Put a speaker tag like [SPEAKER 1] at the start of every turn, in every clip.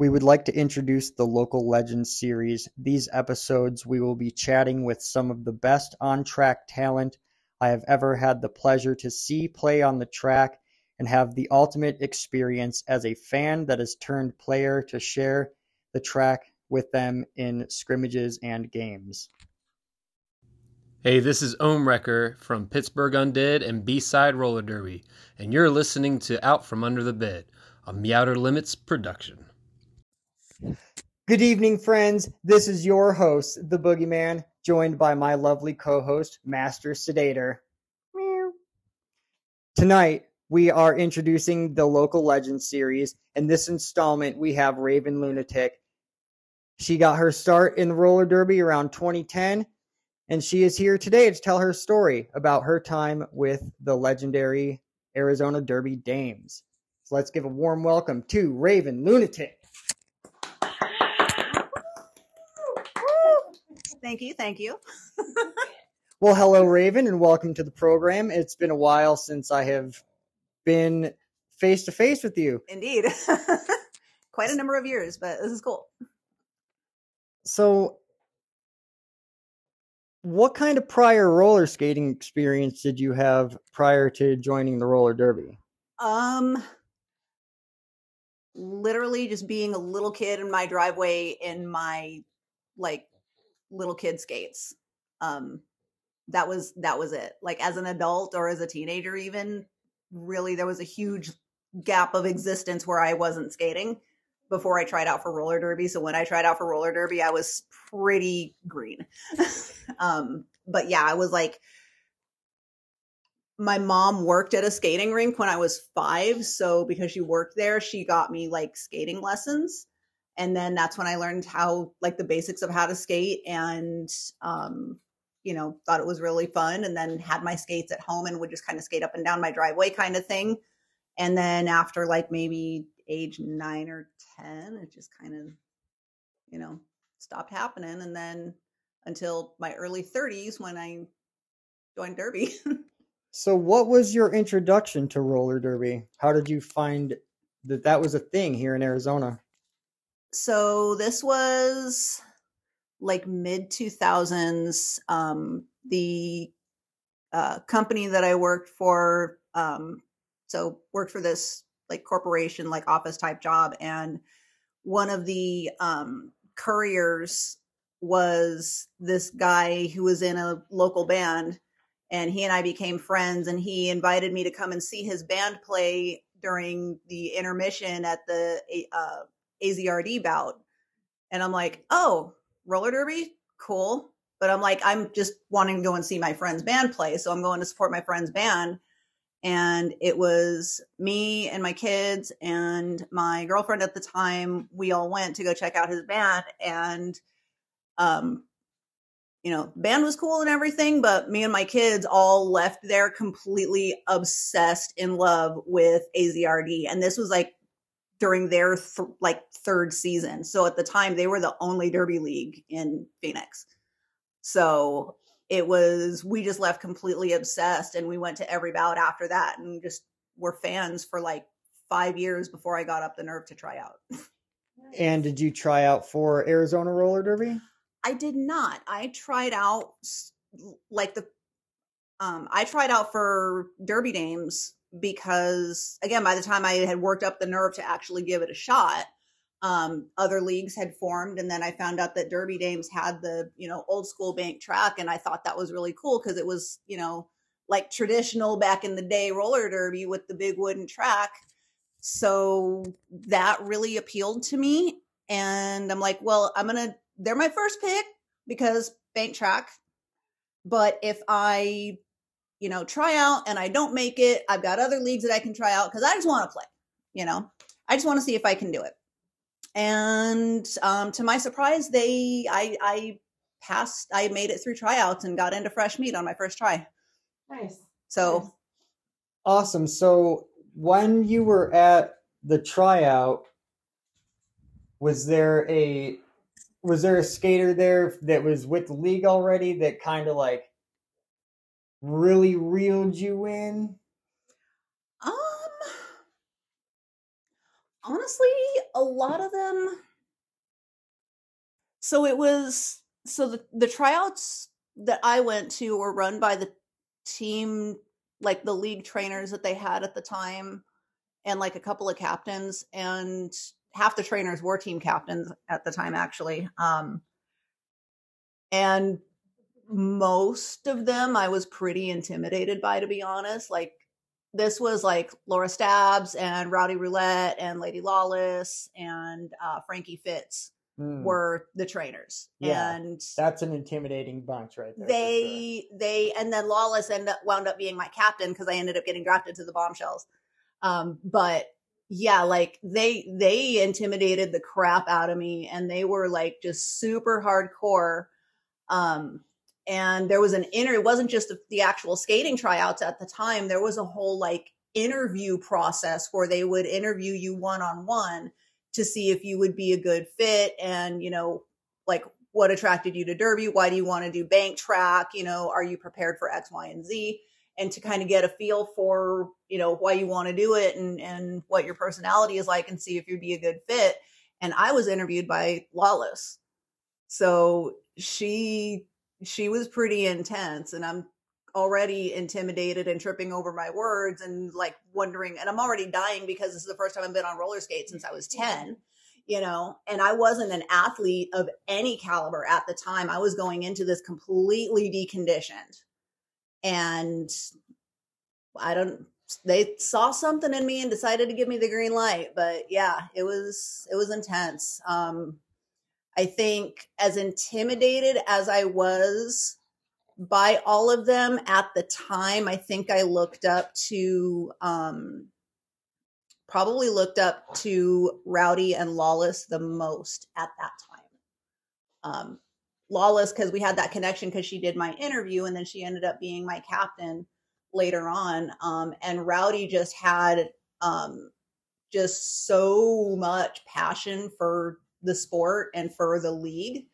[SPEAKER 1] We would like to introduce the Local Legends series. These episodes, we will be chatting with some of the best on track talent I have ever had the pleasure to see play on the track and have the ultimate experience as a fan that has turned player to share the track with them in scrimmages and games.
[SPEAKER 2] Hey, this is Ohm Wrecker from Pittsburgh Undead and B-Side Roller Derby, and you're listening to Out From Under the Bed, a Meowder Limits production.
[SPEAKER 1] Good evening, friends. This is your host, the Boogeyman, joined by my lovely co-host, Master Sedator. Tonight, we are introducing the Local Legends series. In this installment, we have Raevyn Lunatik. She got her start in the roller derby around 2010, and she is here today to tell her story about her time with the legendary Arizona Derby Dames. So let's give a warm welcome to Raevyn Lunatik.
[SPEAKER 3] Thank you, thank you.
[SPEAKER 1] Well, hello, Raevyn, and welcome to the program. It's been a while since I have been face to face with you.
[SPEAKER 3] Indeed. Quite a number of years, but this is cool.
[SPEAKER 1] So, what kind of prior roller skating experience did you have prior to joining the roller derby?
[SPEAKER 3] Um literally just being a little kid in my driveway in my like little kid skates. Um that was that was it. Like as an adult or as a teenager even, really there was a huge gap of existence where I wasn't skating before I tried out for roller derby. So when I tried out for roller derby, I was pretty green. um, but yeah, I was like, my mom worked at a skating rink when I was five. So because she worked there, she got me like skating lessons. And then that's when I learned how, like, the basics of how to skate and, um, you know, thought it was really fun. And then had my skates at home and would just kind of skate up and down my driveway kind of thing. And then after like maybe age nine or 10, it just kind of, you know, stopped happening. And then until my early 30s when I joined Derby.
[SPEAKER 1] So, what was your introduction to roller derby? How did you find that that was a thing here in Arizona?
[SPEAKER 3] So this was like mid 2000s. Um, the uh, company that I worked for, um, so worked for this like corporation, like office type job. And one of the um, couriers was this guy who was in a local band and he and I became friends and he invited me to come and see his band play during the intermission at the uh, AZRD bout. And I'm like, "Oh, roller derby? Cool." But I'm like, I'm just wanting to go and see my friend's band play, so I'm going to support my friend's band. And it was me and my kids and my girlfriend at the time. We all went to go check out his band and um you know, band was cool and everything, but me and my kids all left there completely obsessed in love with AZRD. And this was like during their th- like third season. So at the time they were the only derby league in Phoenix. So it was we just left completely obsessed and we went to every bout after that and just were fans for like 5 years before I got up the nerve to try out.
[SPEAKER 1] And did you try out for Arizona roller derby?
[SPEAKER 3] I did not. I tried out like the um I tried out for Derby Dames because again by the time I had worked up the nerve to actually give it a shot um other leagues had formed and then I found out that Derby Dames had the, you know, old school bank track and I thought that was really cool because it was, you know, like traditional back in the day roller derby with the big wooden track. So that really appealed to me and I'm like, well, I'm to they're my first pick because bank track. But if I, you know, try out and I don't make it, I've got other leagues that I can try out because I just want to play. You know, I just want to see if I can do it. And um, to my surprise, they, I, I passed, I made it through tryouts and got into fresh meat on my first try.
[SPEAKER 4] Nice.
[SPEAKER 3] So
[SPEAKER 1] Awesome. So, when you were at the tryout, was there a was there a skater there that was with the league already that kind of like really reeled you in?
[SPEAKER 3] Um, honestly, a lot of them. So it was so the the tryouts that I went to were run by the team, like the league trainers that they had at the time, and like a couple of captains, and half the trainers were team captains at the time, actually. Um, and most of them I was pretty intimidated by, to be honest. Like this was like Laura Stabs and Rowdy Roulette and Lady Lawless and uh, Frankie Fitz
[SPEAKER 1] Hmm.
[SPEAKER 3] were the trainers,
[SPEAKER 1] Yeah,
[SPEAKER 3] and
[SPEAKER 1] That's an intimidating bunch right there. for sure.
[SPEAKER 3] they they and then Lawless ended up, wound up being my captain because I ended up getting drafted to the Bombshells. Um, but yeah, like they they intimidated the crap out of me, and they were like just super hardcore. Um, and there was an inner. It wasn't just the, the actual skating tryouts at the time. There was a whole like interview process where they would interview you one on one to see if you would be a good fit and you know like what attracted you to derby why do you want to do bank track you know are you prepared for x y and z and to kind of get a feel for you know why you want to do it and and what your personality is like and see if you'd be a good fit and i was interviewed by lawless so she she was pretty intense and i'm already intimidated and tripping over my words and like wondering and i'm already dying because this is the first time i've been on roller skates since i was 10 you know and i wasn't an athlete of any caliber at the time. I was going into this completely deconditioned and i don't they saw something in me and decided to give me the green light but yeah it was it was intense um i think as intimidated as i was by all of them at the time i think i looked up to um probably looked up to rowdy and lawless the most at that time. Um lawless because we had that connection because she did my interview and then she ended up being my captain later on um and rowdy just had um just so much passion for the sport and for the league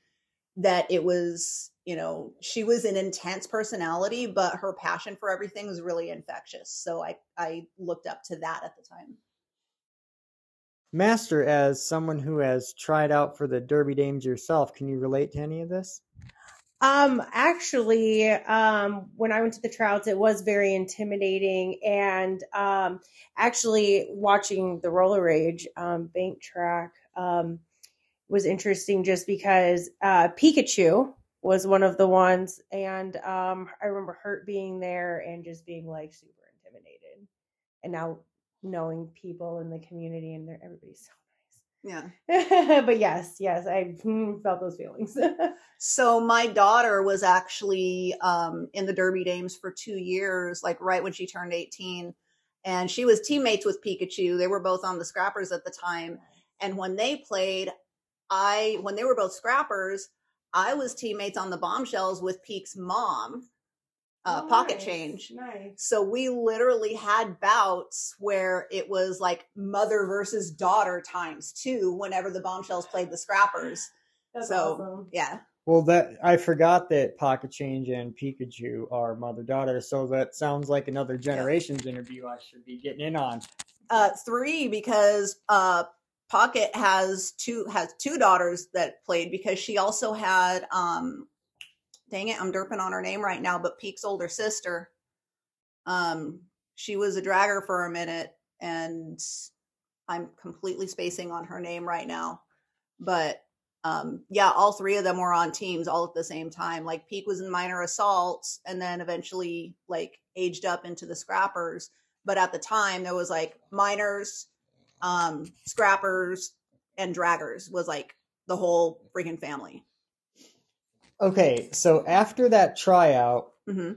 [SPEAKER 3] that it was you know she was an intense personality but her passion for everything was really infectious so i i looked up to that at the time
[SPEAKER 1] Master, as someone who has tried out for the Derby Dames yourself, can you relate to any of this?
[SPEAKER 4] Um, actually, um, when I went to the tryouts, it was very intimidating, and um, actually watching the roller rage um, bank track um, was interesting just because uh, Pikachu was one of the ones, and um, I remember Hurt being there and just being like super intimidated, and now knowing people in the community and they're everybody's so nice. Yeah, but yes, yes, I mm, felt those feelings.
[SPEAKER 3] So my daughter was actually um, in the Derby Dames for two years, like right when she turned 18. And she was teammates with Pikachu. They were both on the Scrappers at the time. And when they played, I, when they were both Scrappers, I was teammates on the Bombshells with Peak's mom, uh,
[SPEAKER 4] Oh,
[SPEAKER 3] Pocket
[SPEAKER 4] nice,
[SPEAKER 3] Change.
[SPEAKER 4] Nice.
[SPEAKER 3] So we literally had bouts where it was like mother versus daughter times two whenever the Bombshells played the Scrappers.
[SPEAKER 4] That's
[SPEAKER 3] so
[SPEAKER 4] awesome.
[SPEAKER 3] yeah.
[SPEAKER 1] Well, that I forgot that Pocket Change and Pikachu are mother daughter, so that sounds like another generations interview I should be getting in on.
[SPEAKER 3] uh three because uh pocket has two has two daughters that played because she also had um dang it i'm derping on her name right now but peak's older sister. Um she was a dragger for a minute and i'm completely spacing on her name right now. But um yeah all three of them were on teams all at the same time. Like peak was in minor assaults and then eventually like aged up into the scrappers. But at the time there was like miners um scrappers and draggers was like the whole freaking family
[SPEAKER 1] Okay, so after that tryout
[SPEAKER 3] hmm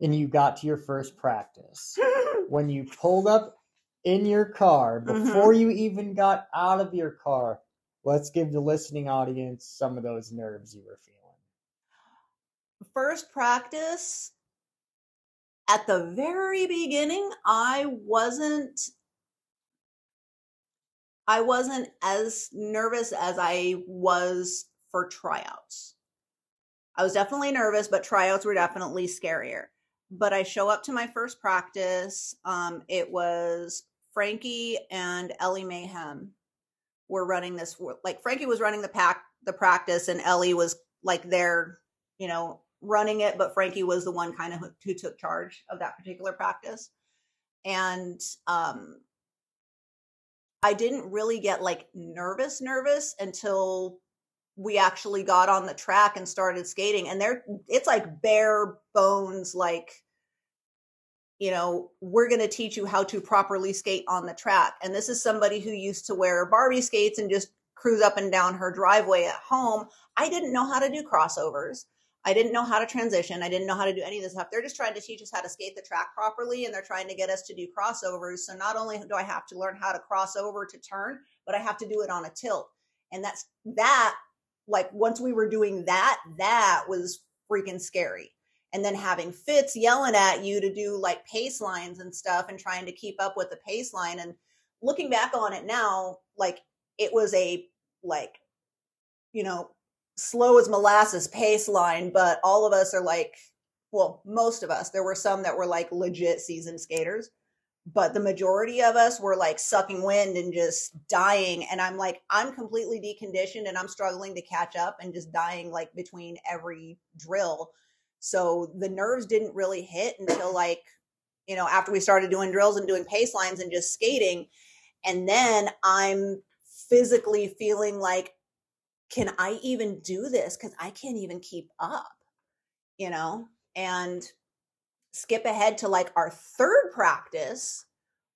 [SPEAKER 1] and you got to your first practice, when you pulled up in your car,
[SPEAKER 3] Mm-hmm.
[SPEAKER 1] before you even got out of your car, let's give the listening audience some of those nerves you were feeling.
[SPEAKER 3] first practice at the very beginning i wasn't i wasn't as nervous as i was for tryouts i was definitely nervous but tryouts were definitely scarier but i show up to my first practice um, it was Frankie and Ellie Mayhem were running this. Like Frankie was running the pack, the practice, and Ellie was like there, you know, running it. But Frankie was the one kind of who, took charge of that particular practice. And um, I didn't really get like nervous, nervous until we actually got on the track and started skating. And there, it's like bare bones, like you know, we're going to teach you how to properly skate on the track. And this is somebody who used to wear Barbie skates and just cruise up and down her driveway at home. I didn't know how to do crossovers. I didn't know how to transition. I didn't know how to do any of this stuff. They're just trying to teach us how to skate the track properly and they're trying to get us to do crossovers. So not only do I have to learn how to cross over to turn, but I have to do it on a tilt. And that's that like once we were doing that, that was freaking scary and then having Fitz yelling at you to do like pace lines and stuff and trying to keep up with the pace line. And looking back on it now, like it was a like, you know, slow as molasses pace line, but all of us are like, well, most of us, there were some that were like legit seasoned skaters, but the majority of us were like sucking wind and just dying. And I'm like, I'm completely deconditioned and I'm struggling to catch up and just dying like between every drill so the nerves didn't really hit until like, you know, after we started doing drills and doing pace lines and just skating. And then I'm physically feeling like, can I even do this? Because I can't even keep up, you know? And skip ahead to like our third practice,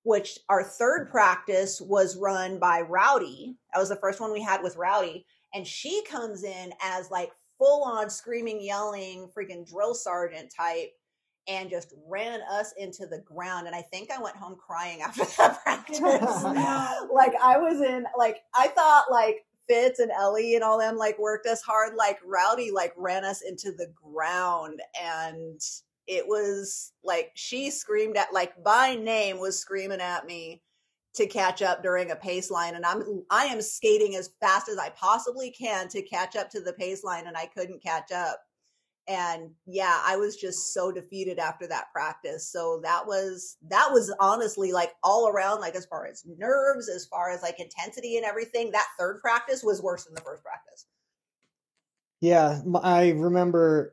[SPEAKER 3] which our third practice was run by Rowdy. That was the first one we had with Rowdy. And she comes in as like full on screaming, yelling, freaking drill sergeant type and just ran us into the ground. And I think I went home crying after that oh, practice. like I was in, like, I thought like Fitz and Ellie and all them like worked us hard. Like Rowdy like ran us into the ground and it was like she screamed at like by name was screaming at me to catch up during a pace line and I'm I am skating as fast as I possibly can to catch up to the pace line and I couldn't catch up. And yeah, I was just so defeated after that practice. So that was that was honestly like all around like as far as nerves, as far as like intensity and everything, that third practice was worse than the first practice.
[SPEAKER 1] Yeah, I remember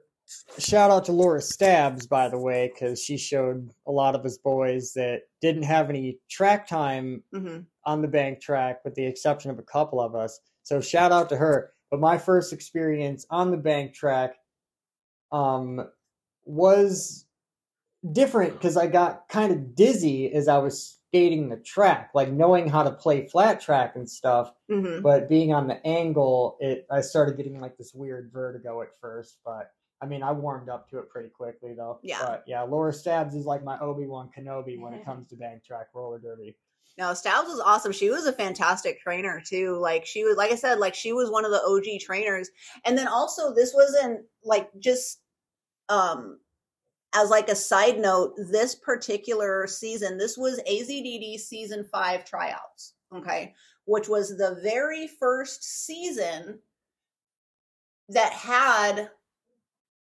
[SPEAKER 1] shout out to Laura Stabs, by the way, because she showed a lot of us boys that didn't have any track time mm-hmm. on the bank track, with the exception of a couple of us. So shout out to her. But my first experience on the bank track um, was different because I got kind of dizzy as I was skating the track, like knowing how to play flat track and stuff. Mm-hmm. But being on the angle, it I started getting like this weird vertigo at first, but I mean, I warmed up to it pretty quickly though.
[SPEAKER 3] Yeah.
[SPEAKER 1] But yeah, Laura Stabs is like my Obi Wan Kenobi when it comes to bank track roller derby.
[SPEAKER 3] No, Stabs was awesome. She was a fantastic trainer too. Like she was, like I said, like she was one of the OG trainers. And then also, this wasn't like just um as like a side note. This particular season, this was AZDD season five tryouts. Okay, which was the very first season that had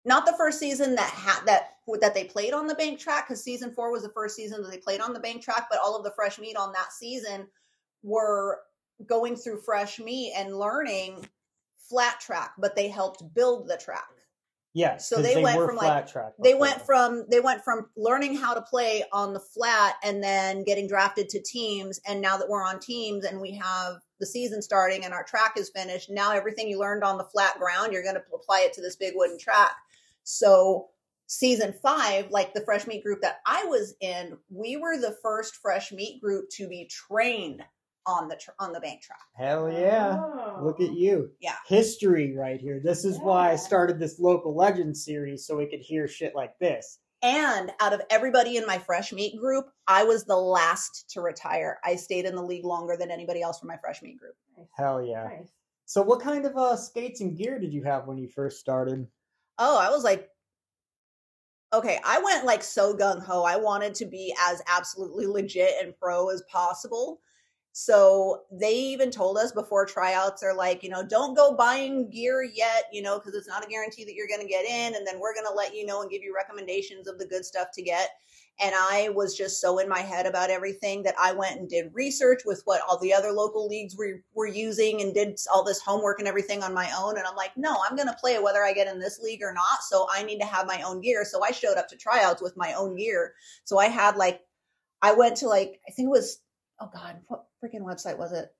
[SPEAKER 3] not the first season that had that that they played on the bank track because season four was the first season that they played on the bank track but all of the fresh meat on that season were going through fresh meat and learning flat track but they helped build the track
[SPEAKER 1] Yes.
[SPEAKER 3] So they, they went from like they went from they went from learning how to play on the flat and then getting drafted to teams and now that we're on teams and we have the season starting and our track is finished, now everything you learned on the flat ground, you're going to apply it to this big wooden track. So season five, like the fresh meat group that I was in, we were the first fresh meat group to be trained on the tr- on the bank track.
[SPEAKER 1] Hell yeah! Oh. Look at you.
[SPEAKER 3] Yeah,
[SPEAKER 1] history right here. This is yeah. why I started this local legend series so we could hear shit like this.
[SPEAKER 3] And out of everybody in my fresh meat group, I was the last to retire. I stayed in the league longer than anybody else from my fresh meat group.
[SPEAKER 1] Hell yeah! Nice. So, what kind of uh, skates and gear did you have when you first started?
[SPEAKER 3] oh, I was like, okay, I went like so gung ho. I wanted to be as absolutely legit and pro as possible. So they even told us before tryouts are like, you know, don't go buying gear yet, you know, because it's not a guarantee that you're going to get in. And then we're going to let you know and give you recommendations of the good stuff to get. and I was just so in my head about everything that I went and did research with what all the other local leagues were, were using and did all this homework and everything on my own. And I'm like, no, I'm going to play whether I get in this league or not. So I need to have my own gear. So I showed up to tryouts with my own gear. So I had like, I went to like, I think it was, oh God, what freaking website was it?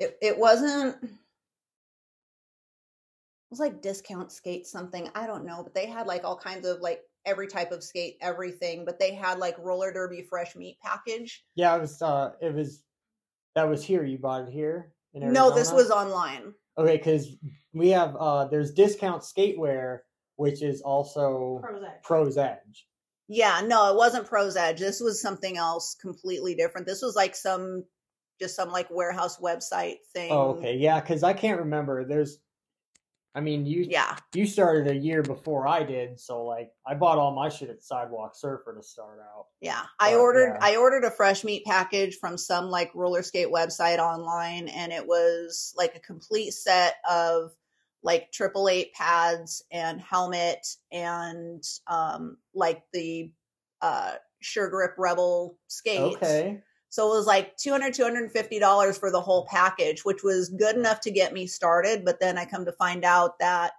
[SPEAKER 3] It, it wasn't, it was like discount skate something. I don't know, but they had like all kinds of like every type of skate, everything, but they had like roller derby fresh meat package.
[SPEAKER 1] Yeah, it was. Uh, it was. That was here. You bought it here. In
[SPEAKER 3] No, this was online.
[SPEAKER 1] okay because we have. uh There's discount skatewear, which is also
[SPEAKER 4] Pros Edge.
[SPEAKER 1] Pros Edge.
[SPEAKER 3] Yeah, no, it wasn't Pros Edge. This was something else completely different. This was like some just some like warehouse website oh, thing.
[SPEAKER 1] Oh, okay, yeah, because I can't remember. There's. I mean, you
[SPEAKER 3] Yeah.
[SPEAKER 1] you started a year before I did, so like I bought all my shit at Sidewalk Surfer to start out.
[SPEAKER 3] Yeah. I ordered
[SPEAKER 1] yeah.
[SPEAKER 3] I ordered a fresh meat package from some like roller skate website online and it was like a complete set of like triple eight pads and helmet and um like the uh Sure Grip Rebel skates.
[SPEAKER 1] Okay.
[SPEAKER 3] So it was like 200 $250 for the whole package, which was good enough to get me started. But then I come to find out that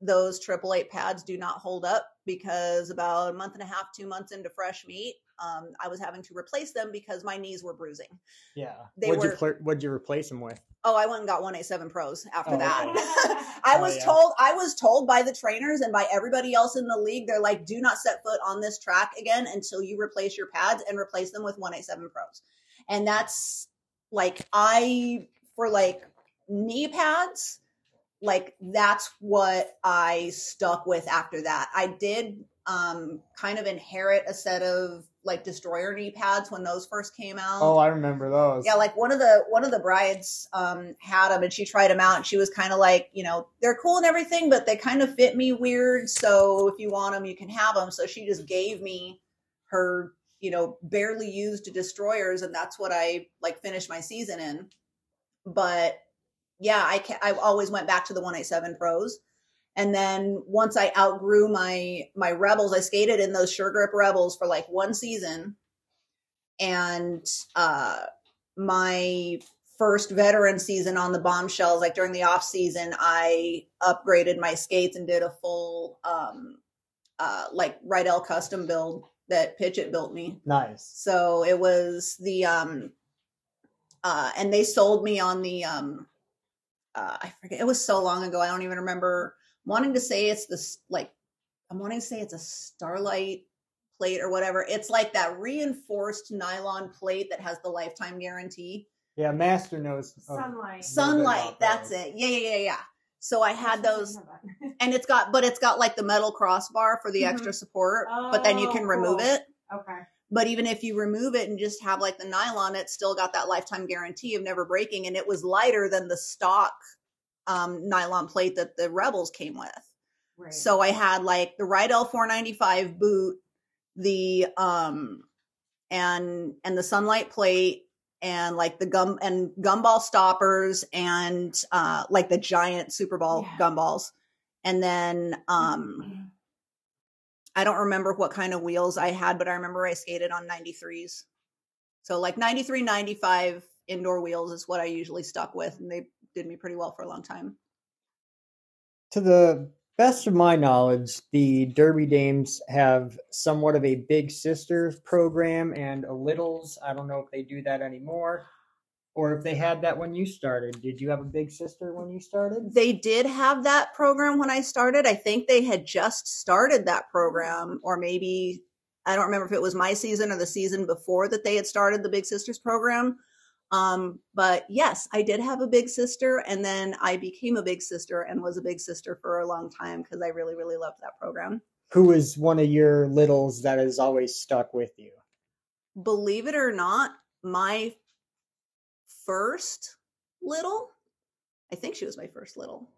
[SPEAKER 3] those triple eight pads do not hold up because about a month and a half, two months into fresh meat, um, I was having to replace them because my knees were bruising.
[SPEAKER 1] Yeah.
[SPEAKER 3] They
[SPEAKER 1] what'd
[SPEAKER 3] were-
[SPEAKER 1] you pl- what'd you replace them with?
[SPEAKER 3] Oh, I went and got 187 pros after
[SPEAKER 1] Oh,
[SPEAKER 3] that.
[SPEAKER 1] okay.
[SPEAKER 3] I
[SPEAKER 1] Oh,
[SPEAKER 3] was
[SPEAKER 1] yeah.
[SPEAKER 3] told I was told by the trainers and by everybody else in the league, they're like, do not set foot on this track again until you replace your pads and replace them with 187 pros. And that's like I for like knee pads, like that's what I stuck with after that. I did um kind of inherit a set of like destroyer knee pads when those first came out.
[SPEAKER 1] Oh, I remember those.
[SPEAKER 3] Yeah, like one of the one of the brides um had them and she tried them out and she was kind of like, you know, they're cool and everything, but they kind of fit me weird. So if you want them, you can have them. So she just gave me her, you know, barely used destroyers, and that's what I like finished my season in. But yeah, I can I always went back to the 187 pros. And then once I outgrew my my rebels, I skated in those sure grip rebels for like one season. And uh my first veteran season on the bombshells, like during the off season, I upgraded my skates and did a full um uh like Riedell custom build that Pitchett built me.
[SPEAKER 1] Nice.
[SPEAKER 3] So it was the um uh and they sold me on the um uh I forget it was so long ago I don't even remember wanting to say it's this like I'm wanting to say it's a starlight plate or whatever. It's like that reinforced nylon plate that has the lifetime guarantee.
[SPEAKER 1] Yeah, Master knows. a
[SPEAKER 3] Sunlite.
[SPEAKER 1] Sunlite,
[SPEAKER 3] that's
[SPEAKER 1] those.
[SPEAKER 3] it. Yeah, yeah, yeah, yeah. So I had those and it's got but it's got like the metal crossbar for the
[SPEAKER 4] Mhm.
[SPEAKER 3] extra support, but then you
[SPEAKER 4] Oh,
[SPEAKER 3] can remove
[SPEAKER 4] cool.
[SPEAKER 3] it.
[SPEAKER 4] Okay.
[SPEAKER 3] But even if you remove it and just have like the nylon, it's still got that lifetime guarantee of never breaking. And it was lighter than the stock um, nylon plate that the Rebels came with.
[SPEAKER 4] Right.
[SPEAKER 3] So I had like the Riedell 495 boot, the um and and the sunlite plate and like the gum and gumball stoppers and uh like the giant Super Ball
[SPEAKER 4] Yeah.
[SPEAKER 3] gumballs. And then um I don't remember what kind of wheels I had, but I remember I skated on 93s. So like 93, 95 indoor wheels is what I usually stuck with, and they did me pretty well for a long time.
[SPEAKER 1] To the best of my knowledge, the Derby Dames have somewhat of a big sister program and a littles. I don't know if they do that anymore or if they had that when you started. Did you have a big sister when you started?
[SPEAKER 3] They did have that program when I started. I think they had just started that program, or maybe I don't remember if it was my season or the season before that they had started the Big Sisters program. Um, but yes, I did have a big sister, and then I became a big sister and was a big sister for a long time because I really, really loved that program.
[SPEAKER 1] Who is one of your littles that has always stuck with you?
[SPEAKER 3] Believe it or not, my first little, I think she was my first little.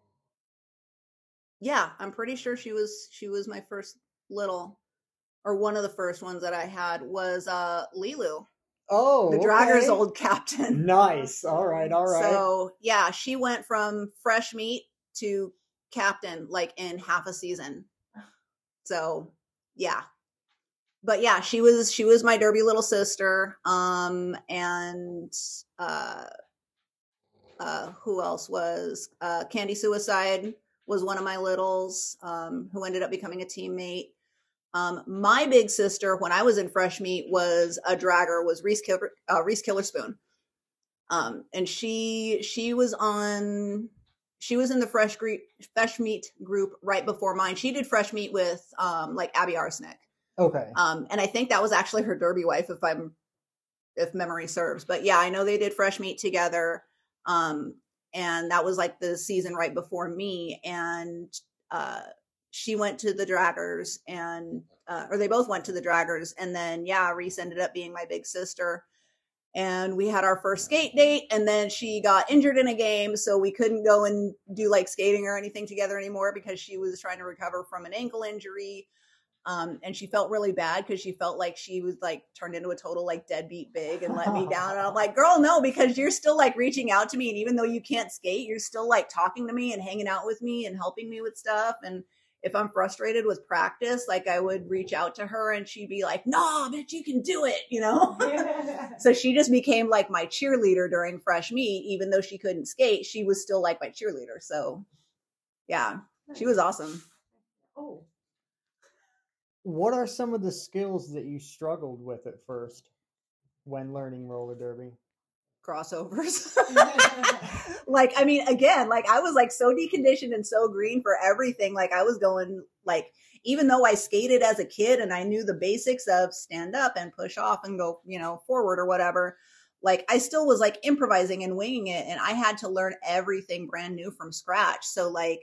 [SPEAKER 3] Yeah, I'm pretty sure she was she was my first little or one of the first ones that I had was uh Lilu,
[SPEAKER 1] Oh,
[SPEAKER 3] the Draggers
[SPEAKER 1] okay.
[SPEAKER 3] old captain.
[SPEAKER 1] Nice. All right. All right.
[SPEAKER 3] So yeah, she went from fresh meat to captain like in half a season. So yeah. but yeah, she was she was my derby little sister. Um, and uh, uh, who else was uh, Candy Suicide was one of my littles um, who ended up becoming a teammate. Um, my big sister, when I was in fresh meat, was a dragger. Was Reese Killer, uh, Reese Killer Spoon, um, and she she was on she was in the fresh gre- fresh meat group right before mine. She did fresh meat with um, like Abby Arsenic.
[SPEAKER 1] Okay.
[SPEAKER 3] Um, and I think that was actually her derby wife, if I'm if memory serves. But yeah, I know they did fresh meat together. Um, and that was like the season right before me. And uh, she went to the Draggers, and uh, or they both went to the Draggers, and then yeah, Reese ended up being my big sister. And we had our first skate date, and then she got injured in a game, so we couldn't go and do like skating or anything together anymore because she was trying to recover from an ankle injury. Um, and she felt really bad because she felt like she was like turned into a total like deadbeat big and let me down. And I'm like, girl, no, because you're still like reaching out to me. And even though you can't skate, you're still like talking to me and hanging out with me and helping me with stuff. And if I'm frustrated with practice, like I would reach out to her and she'd be like, no, bitch, you can do it, you know? Yeah. so she just became like my cheerleader during fresh meat, even though she couldn't skate, she was still like my cheerleader. So yeah, she was awesome.
[SPEAKER 4] oh.
[SPEAKER 1] What are some of the skills that you struggled with at first when learning roller derby?
[SPEAKER 3] Crossovers. like, I mean, again, like I was like so deconditioned and so green for everything. Like I was going like, even though I skated as a kid and I knew the basics of stand up and push off and go, you know, forward or whatever, like I still was like improvising and winging it. And I had to learn everything brand new from scratch. So like,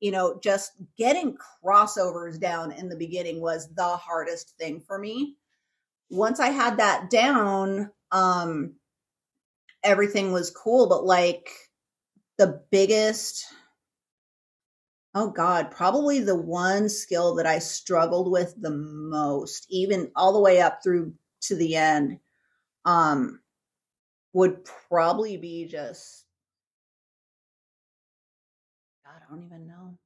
[SPEAKER 3] you know, just getting crossovers down in the beginning was the hardest thing for me. Once I had that down, um, everything was cool, but like the biggest oh god, probably the one skill that I struggled with the most, even all the way up through to the end, um would probably be just I don't even know.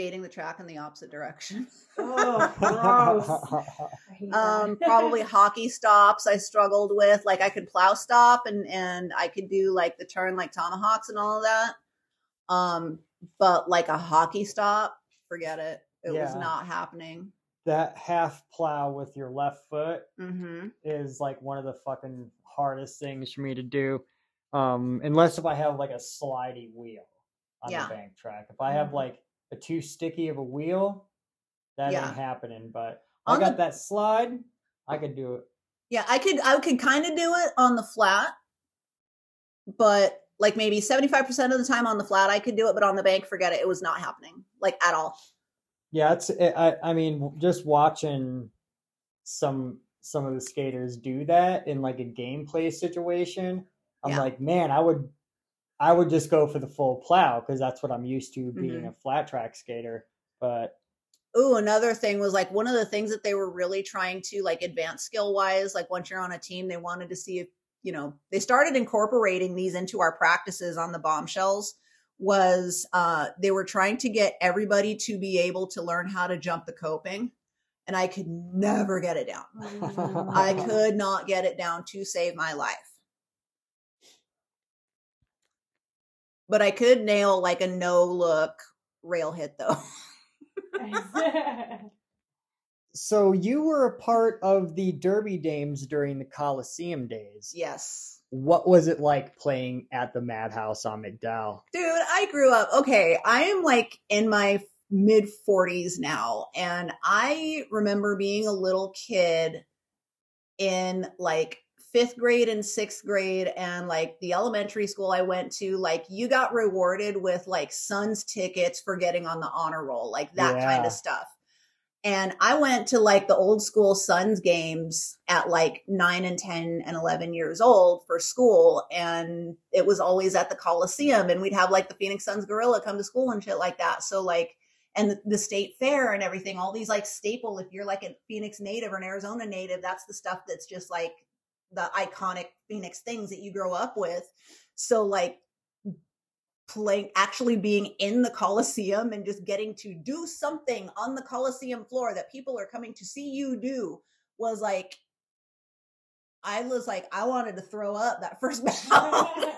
[SPEAKER 3] Skating the track in the opposite direction.
[SPEAKER 4] Oh, gross. I hate that.
[SPEAKER 3] um probably hockey stops i struggled with like i could plow stop and and i could do like the turn like tomahawks and all of that um but like a hockey stop forget it it was not happening
[SPEAKER 1] that half plow with your left foot
[SPEAKER 3] mm-hmm.
[SPEAKER 1] is like one of the fucking hardest things for me to do. Um, unless if I have like a slidey wheel on
[SPEAKER 3] Yeah.
[SPEAKER 1] the bank track. If I have like a too sticky of a wheel, that
[SPEAKER 3] Yeah.
[SPEAKER 1] ain't happening. But I got
[SPEAKER 3] the-
[SPEAKER 1] that slide, I could do it.
[SPEAKER 3] yeah i could i could kind of do it on the flat but like maybe 75% of the time on the flat i could do it but on the bank forget it it was not happening like at all
[SPEAKER 1] Yeah, it's. It, I. I mean, just watching some some of the skaters do that in like a gameplay situation, I'm
[SPEAKER 3] Yeah.
[SPEAKER 1] like, man, I would, I would just go for the full plow because that's what I'm used to being
[SPEAKER 3] Mm-hmm.
[SPEAKER 1] a flat track skater. But
[SPEAKER 3] Ooh, another thing was like one of the things that they were really trying to like advance skill wise. Like once you're on a team, they wanted to see if, you know, they started incorporating these into our practices on the bombshells. Was uh, they were trying to get everybody to be able to learn how to jump the coping, and I could never get it down. I could not get it down to save my life. But I could nail like a no look rail hit though.
[SPEAKER 1] so you were a part of the Derby Dames during the Coliseum days.
[SPEAKER 3] yes.
[SPEAKER 1] What was it like playing at the Madhouse on McDowell?
[SPEAKER 3] Dude, I grew up. Okay, I am like in my mid 40s now, and I remember being a little kid in like fifth grade and sixth grade, and like the elementary school I went to, like you got rewarded with like Suns tickets for getting on the honor roll, like that kind of stuff. And I went to like the old school Suns games at like nine and 10 and 11 years old for school. And it was always at the Coliseum. And we'd have like the Phoenix Suns Gorilla come to school and shit like that. So, like, and the, the state fair and everything, all these like staple, if you're like a Phoenix native or an Arizona native, that's the stuff that's just like the iconic Phoenix things that you grow up with. So, like, playing actually being in the Coliseum and just getting to do something on the Coliseum floor that people are coming to see you do was like I was like I wanted to throw up that first bout.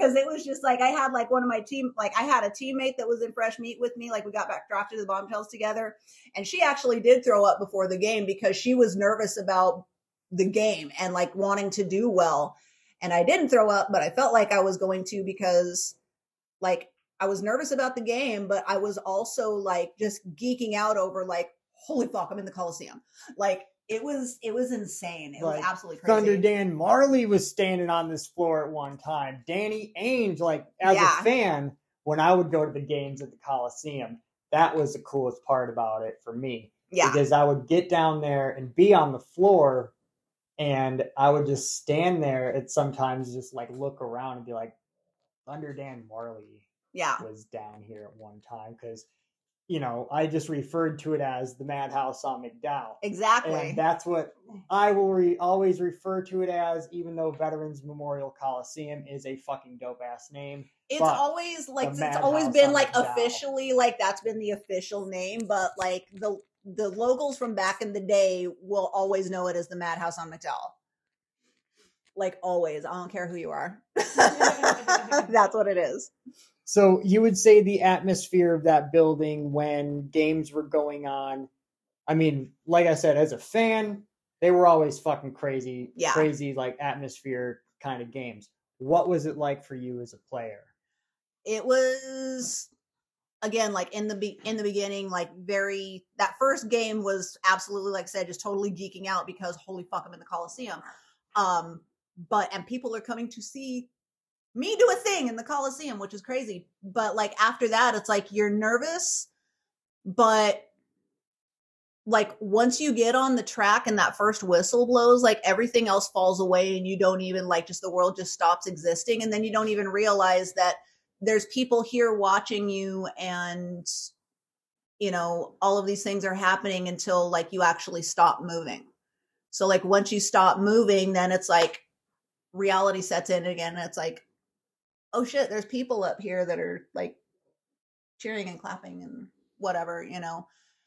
[SPEAKER 3] Cause it was just like I had like one of my team like I had a teammate that was in fresh meat with me, like we got back drafted to the bombshells together. And she actually did throw up before the game because she was nervous about the game and like wanting to do well. And I didn't throw up, but I felt like I was going to because like I was nervous about the game, but I was also like just geeking out over like, holy fuck, I'm in the Coliseum. Like it was it was insane. It
[SPEAKER 1] Like,
[SPEAKER 3] was absolutely crazy.
[SPEAKER 1] Thunder Dan Majerle was standing on this floor at one time. Danny Ainge, like as
[SPEAKER 3] Yeah.
[SPEAKER 1] a fan, when I would go to the games at the Coliseum, that was the coolest part about it for me.
[SPEAKER 3] yeah.
[SPEAKER 1] Because I would get down there and be on the floor and I would just stand there and sometimes just like look around and be like, Thunder Dan Majerle
[SPEAKER 3] Yeah.
[SPEAKER 1] was down here at one time because you know I just referred to it as the Madhouse on McDowell.
[SPEAKER 3] Exactly.
[SPEAKER 1] And that's what I will re- always refer to it as, even though Veterans Memorial Coliseum is a fucking dope ass name.
[SPEAKER 3] it's always like it's always been like
[SPEAKER 1] McDowell.
[SPEAKER 3] officially like that's been the official name, but like the the locals from back in the day will always know it as the Madhouse on McDowell. Like always, I don't care who you are. that's what it is.
[SPEAKER 1] So you would say the atmosphere of that building when games were going on. I mean, like I said, as a fan, they were always fucking crazy,
[SPEAKER 3] Yeah.
[SPEAKER 1] crazy like atmosphere kind of games. What was it like for you as a player?
[SPEAKER 3] It was again like in the be- in the beginning like very that first game was absolutely like I said just totally geeking out because holy fuck I'm in the Coliseum. Um but and people are coming to see me do a thing in the Coliseum, which is crazy. But like after that, it's like you're nervous, but like once you get on the track and that first whistle blows, like everything else falls away and you don't even like just the world just stops existing. And then you don't even realize that there's people here watching you and you know all of these things are happening until like you actually stop moving. So like once you stop moving then it's like reality sets in again it's like oh shit there's people up here that are like cheering and clapping and whatever you know?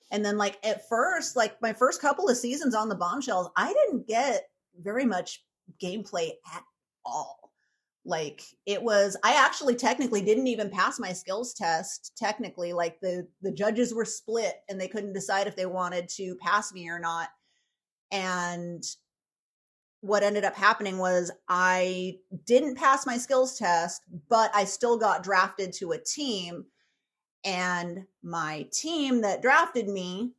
[SPEAKER 3] And then like at first like my first couple of seasons on the bombshells i didn't get very much gameplay at all like it was i actually technically didn't even pass my skills test technically like the the judges were split and they couldn't decide if they wanted to pass me or not. And what ended up happening was i didn't pass my skills test but i still got drafted to a team. And my team that drafted me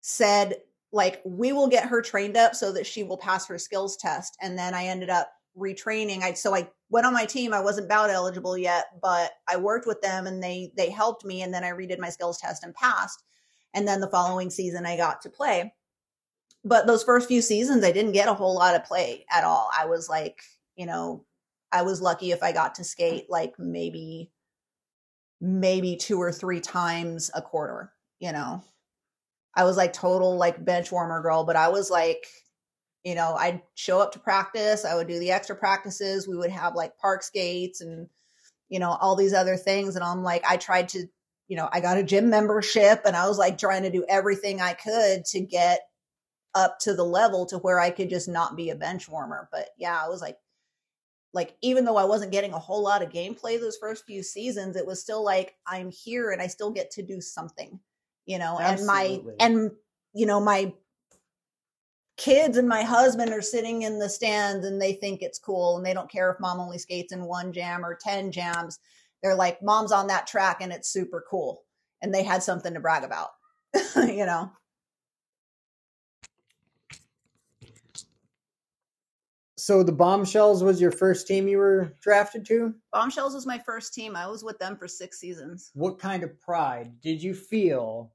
[SPEAKER 3] said like we will get her trained up so that she will pass her skills test. And then i ended up retraining. I so i went on my team. I wasn't bout eligible yet but i worked with them and they they helped me and then i redid my skills test and passed. And then the following season i got to play. But those first few seasons i didn't get a whole lot of play at all. I was like you know i was lucky if i got to skate like maybe maybe two or three times a quarter you know? I was like total like bench warmer girl but i was like you know i'd show up to practice i would do the extra practices we would have like park skates and you know all these other things and i'm like i tried to you know i got a gym membership and i was like trying to do everything i could to get up to the level to where i could just not be a bench warmer but yeah i was like like even though i wasn't getting a whole lot of gameplay those first few seasons it was still like i'm here and i still get to do something you know and my and you know my kids and my husband are sitting in the stands and they think it's cool and they don't care if mom only skates in one jam or 10 jams. They're like mom's on that track and it's super cool. And they had something to brag about you know?
[SPEAKER 1] So the Bombshells was your first team you were drafted to.
[SPEAKER 3] bombshells was my first team. I was with them for six seasons.
[SPEAKER 1] What kind of pride did you feel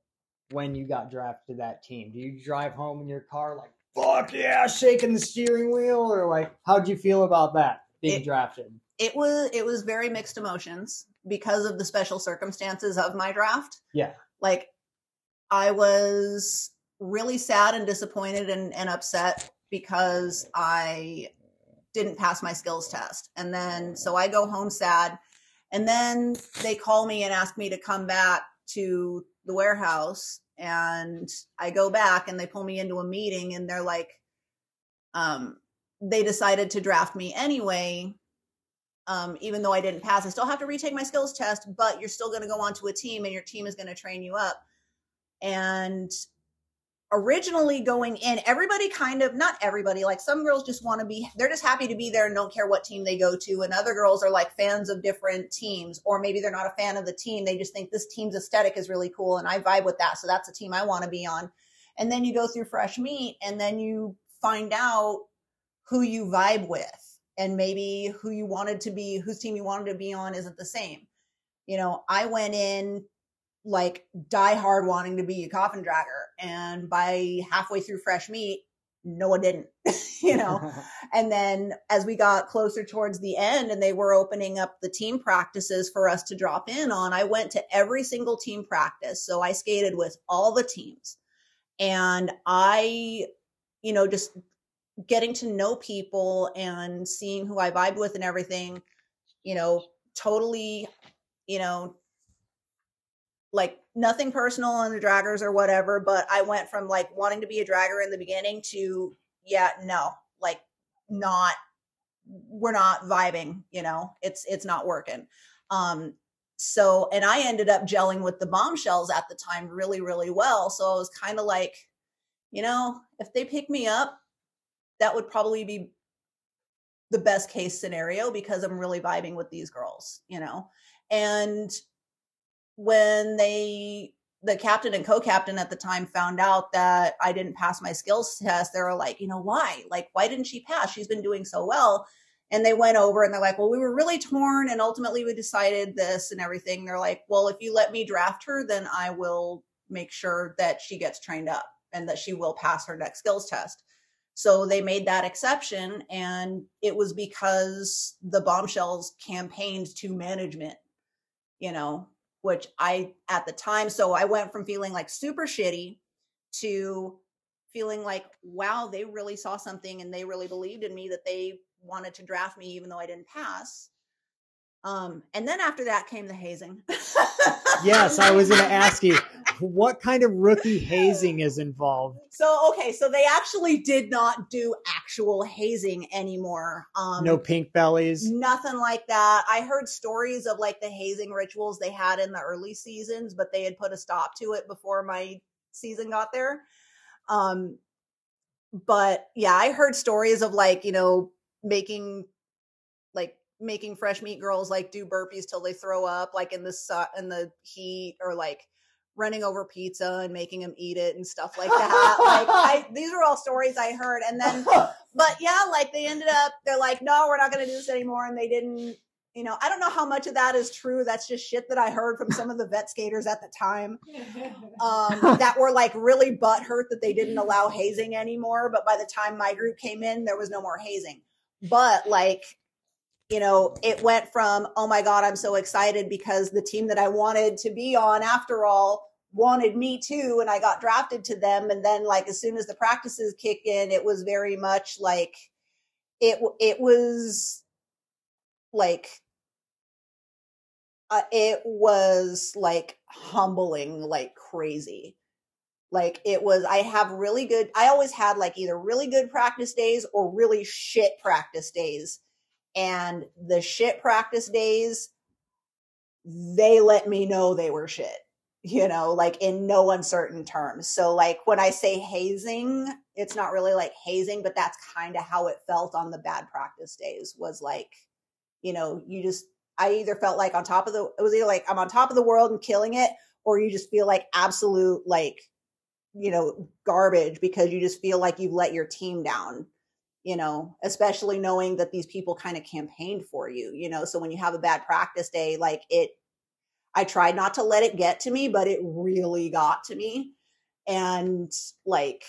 [SPEAKER 1] when you got drafted to that team? Do you drive home in your car like "fuck yeah," shaking the steering wheel, or like how'd you feel about that being
[SPEAKER 3] It-
[SPEAKER 1] drafted?
[SPEAKER 3] it was it was very mixed emotions because of the special circumstances of my draft
[SPEAKER 1] Yeah.
[SPEAKER 3] like i was really sad and disappointed and, and upset because i didn't pass my skills test. And then so I go home sad. And then they call me and ask me to come back to the warehouse. And I go back and they pull me into a meeting and they're like, um, they decided to draft me anyway. Um, even though I didn't pass, I still have to retake my skills test, but you're still going to go onto a team and your team is going to train you up. And originally going in, everybody kind of, not everybody, like some girls just want to be, they're just happy to be there and don't care what team they go to. And other girls are like fans of different teams, or maybe they're not a fan of the team. They just think this team's aesthetic is really cool and I vibe with that. So that's a team I want to be on. And then you go through fresh meat and then you find out who you vibe with and maybe who you wanted to be, whose team you wanted to be on isn't the same. You know, I went in like die hard wanting to be a coffin dragger. And by halfway through fresh meat, no one didn't, you know. and then as we got closer towards the end and they were opening up the team practices for us to drop in on, I went to every single team practice. So I skated with all the teams. And I, you know, just getting to know people and seeing who I vibed with and everything, you know, totally, you know, like nothing personal on the draggers or whatever, but I went from like wanting to be a dragger in the beginning to, yeah, no, like not, we're not vibing, you know, it's, it's not working. Um, so, and I ended up gelling with the bombshells at the time really, really well. So I was kind of like, you know, if they pick me up, that would probably be the best case scenario because I'm really vibing with these girls, you know. And when they the captain and co-captain at the time found out that I didn't pass my skills test, they were like, you know, why? Like, why didn't she pass? She's been doing so well. And they went over and they're like, well, we were really torn and ultimately we decided this and everything. They're like, well, if you let me draft her, then I will make sure that she gets trained up and that she will pass her next skills test. So they made that exception. And it was because the bombshells campaigned to management, you know, which I, at the time, so I went from feeling like super shitty to feeling like, wow, they really saw something and they really believed in me that they wanted to draft me even though I didn't pass. Um, and then after that came the hazing.
[SPEAKER 1] yes, I was going to ask you what kind of rookie hazing is involved.
[SPEAKER 3] So okay, so they actually did not do actual hazing anymore.
[SPEAKER 1] Um, no pink bellies,
[SPEAKER 3] nothing like that. I heard stories of like the hazing rituals they had in the early seasons, but they had put a stop to it before my season got there. Um, but yeah, I heard stories of like you know making like making fresh meat girls like do burpees till they throw up like in the su- in the heat or like running over pizza and making them eat it and stuff like that. Like I, these are all stories i heard. And then but yeah like they ended up they're like no we're not going to do this anymore. And they didn't you know i don't know how much of that is true. That's just shit that i heard from some of the vet skaters at the time um, that were like really butthurt that they didn't allow hazing anymore. But by the time my group came in there was no more hazing. But like you know, it went from, oh my God, I'm so excited because the team that I wanted to be on, after all, wanted me too. And I got drafted to them. And then, like, as soon as the practices kick in, it was very much like, it, it was like, uh, it was like humbling like crazy like it was i have really good i always had like either really good practice days or really shit practice days and the shit practice days, they let me know they were shit, you know, like in no uncertain terms. So, like when I say hazing, it's not really like hazing, but that's kind of how it felt on the bad practice days was like, you know, you just, I either felt like on top of the, it was either like I'm on top of the world and killing it, or you just feel like absolute, like, you know, garbage because you just feel like you've let your team down you know, especially knowing that these people kind of campaigned for you, you know. So when you have a bad practice day, like it, I tried not to let it get to me, but it really got to me. And like,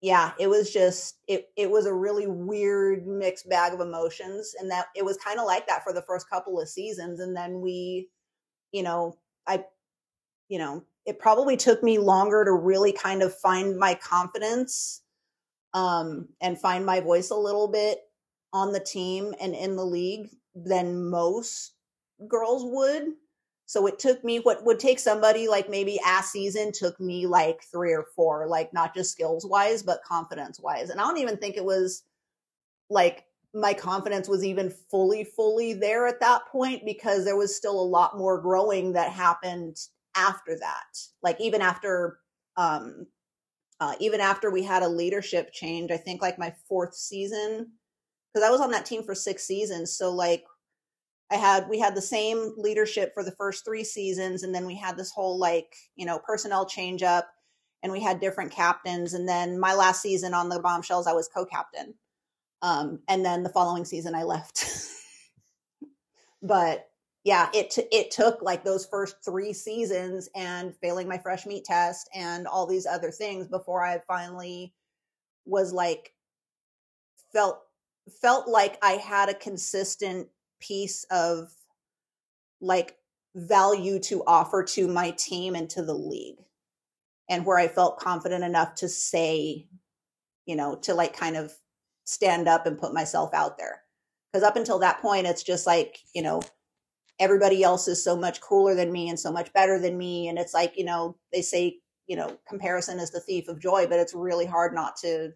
[SPEAKER 3] yeah, it was just, it, it was a really weird mixed bag of emotions. And that it was kind of like that for the first couple of seasons. And then we, you know, I, you know, it probably took me longer to really kind of find my confidence um, and find my voice a little bit on the team and in the league than most girls would. So it took me what would take somebody like maybe a season took me like three or four, like not just skills wise, but confidence wise. And I don't even think it was like my confidence was even fully, fully there at that point because there was still a lot more growing that happened after that. Like even after, um, uh, even after we had a leadership change, I think like my fourth season, because I was on that team for six seasons. So like I had we had the same leadership for the first three seasons, and then we had this whole like you know personnel change up, and we had different captains. And then my last season on the Bombshells, I was co-captain, um, and then the following season I left. but yeah, it t- it took like those first three seasons and failing my fresh meat test and all these other things before I finally was like felt felt like I had a consistent piece of like value to offer to my team and to the league and where I felt confident enough to say, you know, to like kind of stand up and put myself out there. Because up until that point, it's just like, you know, everybody else is so much cooler than me and so much better than me. And it's like, you know, they say, you know, comparison is the thief of joy, but it's really hard not to,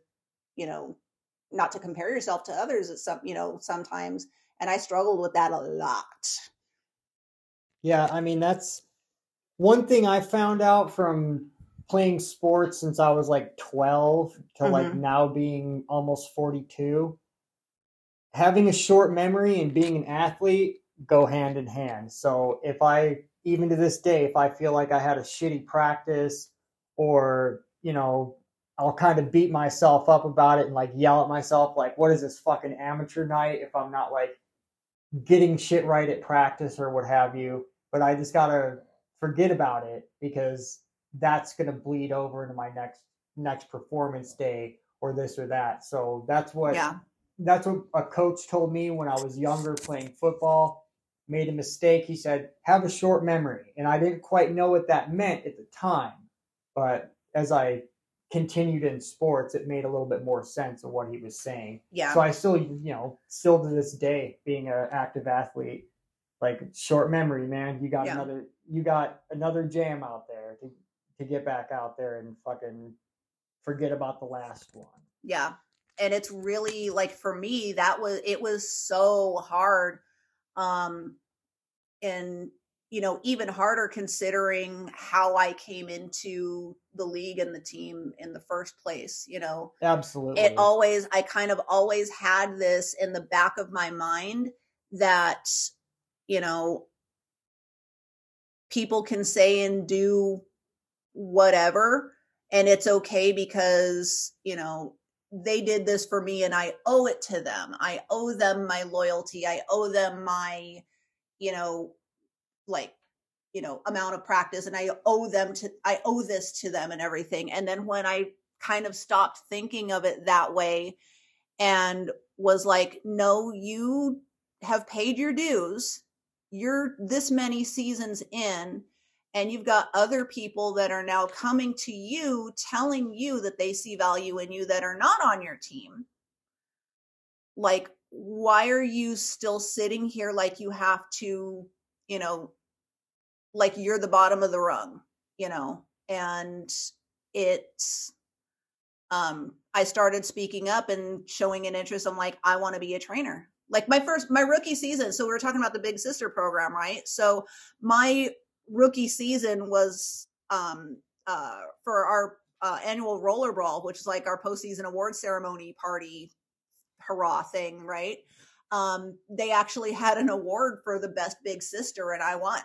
[SPEAKER 3] you know, not to compare yourself to others at some, you know, sometimes and I struggled with that a lot.
[SPEAKER 1] Yeah, I mean that's one thing I found out from playing sports since I was like 12 to mm-hmm. like now being almost 42. Having a short memory and being an athlete go hand in hand. So if I even to this day if I feel like I had a shitty practice or, you know, I'll kind of beat myself up about it and like yell at myself like what is this fucking amateur night if I'm not like getting shit right at practice or what have you. But I just gotta forget about it because that's gonna bleed over into my next next performance day or this or that. So that's what yeah. that's what a coach told me when I was younger playing football. Made a mistake. He said, have a short memory. And I didn't quite know what that meant at the time. But as I continued in sports, it made a little bit more sense of what he was saying.
[SPEAKER 3] Yeah.
[SPEAKER 1] So I still, you know, still to this day, being an active athlete, like short memory, man. You got yeah. another, you got another jam out there to to get back out there and fucking forget about the last one.
[SPEAKER 3] Yeah. And it's really like for me, that was it was so hard. Um and you know, even harder considering how I came into the league and the team in the first place, you know.
[SPEAKER 1] Absolutely.
[SPEAKER 3] It always I kind of always had this in the back of my mind that you know people can say and do whatever and it's okay because, you know, they did this for me and I owe it to them. I owe them my loyalty. I owe them my, you know, like you know amount of practice and i owe them to i owe this to them and everything and then when i kind of stopped thinking of it that way and was like no you have paid your dues you're this many seasons in and you've got other people that are now coming to you telling you that they see value in you that are not on your team like why are you still sitting here like you have to you know, like you're the bottom of the rung, you know, and it's, um, I started speaking up and showing an interest. I'm like, I want to be a trainer. Like my first, my rookie season. So we were talking about the Big Sister program, right? So my rookie season was um, uh, for our uh, annual roller brawl, which is like our postseason award ceremony party hurrah thing, right? um, they actually had an award for the best big sister, and I won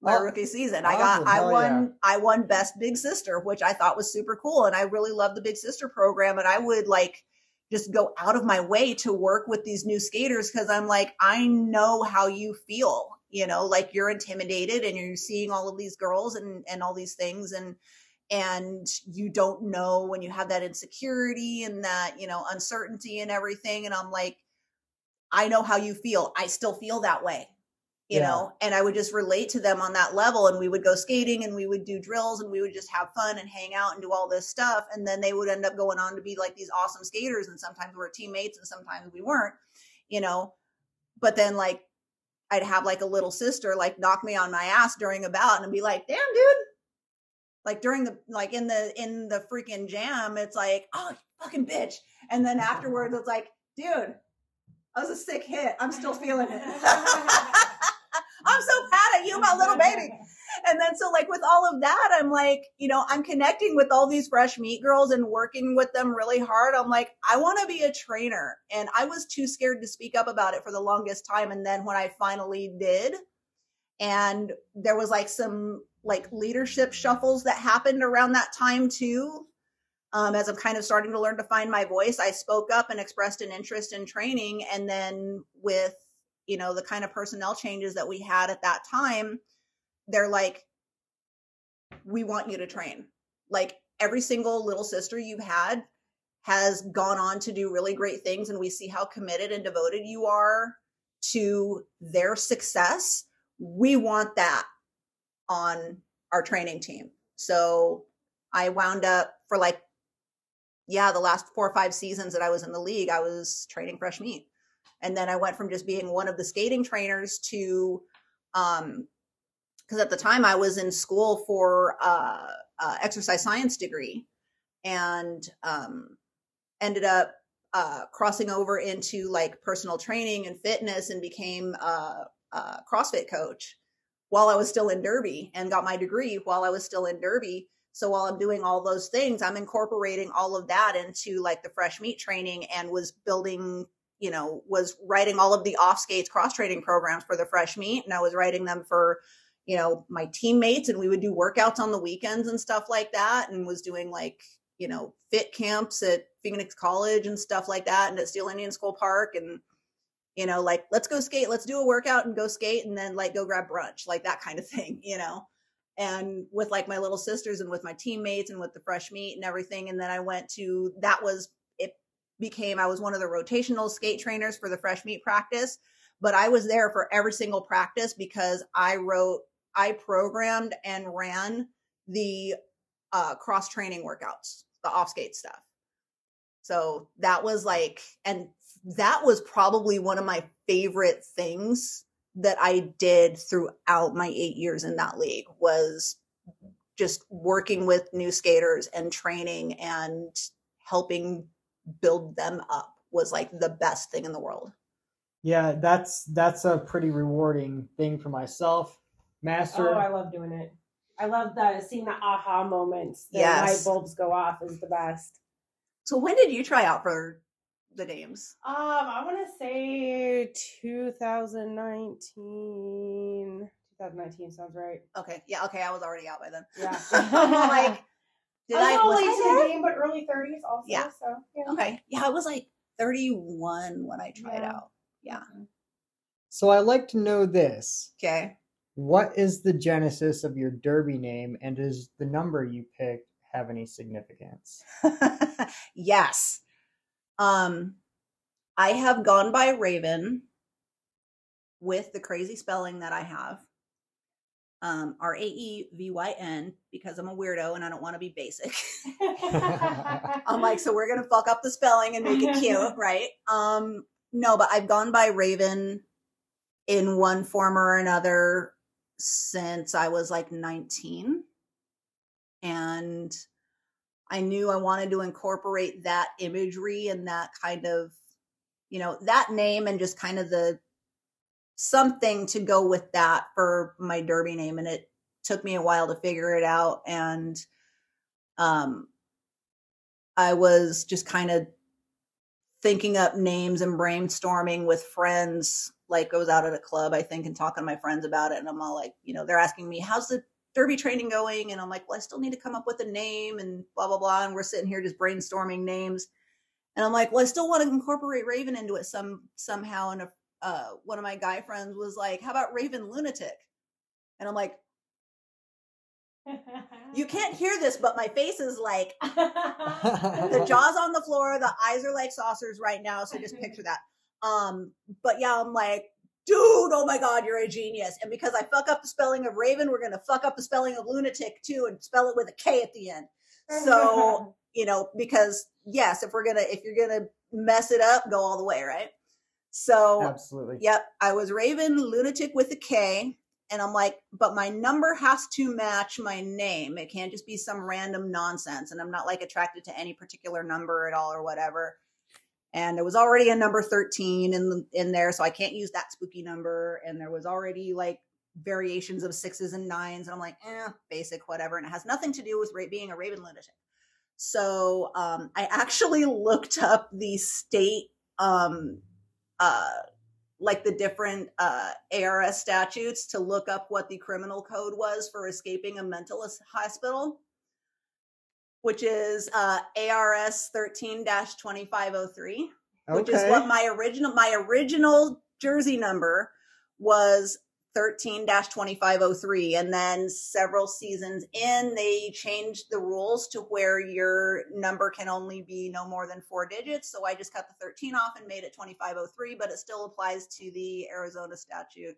[SPEAKER 3] my oh, rookie season. I got, I won, yeah. I won best big sister, which I thought was super cool, and I really love the big sister program. And I would like just go out of my way to work with these new skaters because I'm like, I know how you feel. You know, like you're intimidated and you're seeing all of these girls and and all these things and and you don't know when you have that insecurity and that you know uncertainty and everything and i'm like I know how you feel. I still feel that way. you
[SPEAKER 1] Yeah.
[SPEAKER 3] know, and I would just relate to them on that level. And we would go skating and we would do drills and we would just have fun and hang out and do all this stuff. And then they would end up going on to be like these awesome skaters. And sometimes we were teammates and sometimes we weren't, you know. But then like I'd have like a little sister like knock me on my ass during a bout and be like, damn, dude. Like during the like in the in the freaking jam, it's like, oh fucking bitch. And then afterwards it's like, dude, that was a sick hit. I'm still feeling it. I'm so mad at you, my little baby. And then so like with all of that, I'm like, you know, I'm connecting with all these fresh meat girls and working with them really hard. I'm like, I want to be a trainer. And I was too scared to speak up about it for the longest time. And then when I finally did, and there was like some like leadership shuffles that happened around that time too. Um, as I'm kind of starting to learn to find my voice, I spoke up and expressed an interest in training. And then with, you know, the kind of personnel changes that we had at that time, they're like, we want you to train. Like every single little sister you've had has gone on to do really great things. And we see how committed and devoted you are to their success. We want that on our training team. So I wound up for like, yeah, the last four or five seasons that I was in the league, I was training fresh meat. And then I went from just being one of the skating trainers to, um, because at the time I was in school for uh, uh, exercise science degree, and um, ended up uh, crossing over into like personal training and fitness, and became a, a CrossFit coach while I was still in Derby, and got my degree while I was still in Derby. So while I'm doing all those things, I'm incorporating all of that into like the fresh meat training, and was building you know, was writing all of the off skates cross training programs for the fresh meat. And I was writing them for, you know, my teammates and we would do workouts on the weekends and stuff like that. And was doing like, you know, fit camps at Phoenix College and stuff like that and at Steele Indian School Park. And, you know, like, let's go skate, let's do a workout and go skate and then like go grab brunch, like that kind of thing, you know? And with like my little sisters and with my teammates and with the fresh meat and everything. And then I went to, that was it became I was one of the rotational skate trainers for the fresh meat practice, but I was there for every single practice because I wrote, I programmed and ran the uh, cross training workouts, the off skate stuff. So that was like, and that was probably one of my favorite things that I did throughout my eight years in that league was just working with new skaters and training and helping build them up was like the best thing in the world.
[SPEAKER 1] Yeah, that's that's a pretty rewarding thing for myself. Master,
[SPEAKER 4] Oh, I love doing it. I love the seeing the aha moments. The
[SPEAKER 3] Yes.
[SPEAKER 4] light bulbs go off is the best.
[SPEAKER 3] So when did you try out for the dames?
[SPEAKER 4] Um, I want to say 2019. 2019 sounds right.
[SPEAKER 3] Okay, yeah, okay, I was already out by then.
[SPEAKER 4] Yeah.
[SPEAKER 3] I'm like, did
[SPEAKER 4] I
[SPEAKER 3] I?
[SPEAKER 4] was
[SPEAKER 3] Was
[SPEAKER 4] late to the game, but early 30s also.
[SPEAKER 3] Yeah.
[SPEAKER 4] So yeah.
[SPEAKER 3] Okay, yeah, I was like 31 when I tried
[SPEAKER 4] Yeah.
[SPEAKER 3] out. Yeah.
[SPEAKER 1] so I like to know this.
[SPEAKER 3] Okay.
[SPEAKER 1] What is the genesis of your derby name, and does the number you picked have any significance?
[SPEAKER 3] yes. Um, I have gone by Raevyn with the crazy spelling that I have. Um, R A E V Y N because I'm a weirdo and I don't want to be basic. I'm like, so we're gonna fuck up the spelling and make it cute, right? Um, no, but I've gone by Raevyn in one form or another since I was like 19. And I knew I wanted to incorporate that imagery and that kind of, you know, that name and just kind of the something to go with that for my derby name. And it took me a while to figure it out. And um I was just kind of thinking up names and brainstorming with friends. Like was out at a club, I think, and talking to my friends about it. And I'm all like, you know, they're asking me, how's the derby training going? And I'm like, well, I still need to come up with a name and blah, blah, blah. And we're sitting here just brainstorming names. And I'm like, well, I still want to incorporate Raevyn into it some somehow. And a, uh, one of my guy friends was like, how about Raven Lunatic? And I'm like, you can't hear this, but my face is like the jaws on the floor, the eyes are like saucers right now. So just picture that. Um, but yeah, I'm like, dude, oh my god, you're a genius. And because I fuck up the spelling of Raven, we're gonna fuck up the spelling of lunatic too, and spell it with a K at the end. So you know, because yes, if we're gonna if you're gonna mess it up, go all the way, right? So
[SPEAKER 1] Absolutely.
[SPEAKER 3] Yep, I was Raevyn Lunatik with a K, and I'm like, but my number has to match my name. It can't just be some random nonsense. And I'm not like attracted to any particular number at all or whatever. And there was already a number 13 in the, in there, so I can't use that spooky number. And there was already like variations of sixes and nines, and I'm like, eh, basic, whatever. And it has nothing to do with being a Raven lunatic. So um, I actually looked up the state um, uh, like the different uh, ARS statutes to look up what the criminal code was for escaping a mental hospital, which is uh, ARS 13 2503, which is what my original my original Jersey number was 13 2503. And then several seasons in, they changed the rules to where your number can only be no more than four digits. So I just cut the 13 off and made it 2503, but it still applies to the Arizona statute.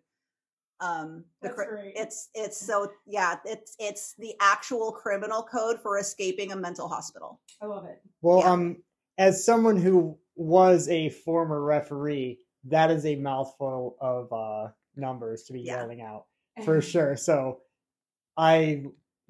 [SPEAKER 3] Um, the,
[SPEAKER 4] That's
[SPEAKER 3] cri-
[SPEAKER 4] great.
[SPEAKER 3] it's it's so yeah, it's it's the actual criminal code for escaping a mental hospital.
[SPEAKER 4] I love it.
[SPEAKER 1] Well,
[SPEAKER 3] Yeah.
[SPEAKER 1] um, as someone who was a former referee, that is a mouthful of uh, numbers to be
[SPEAKER 3] Yeah.
[SPEAKER 1] yelling out for sure. So I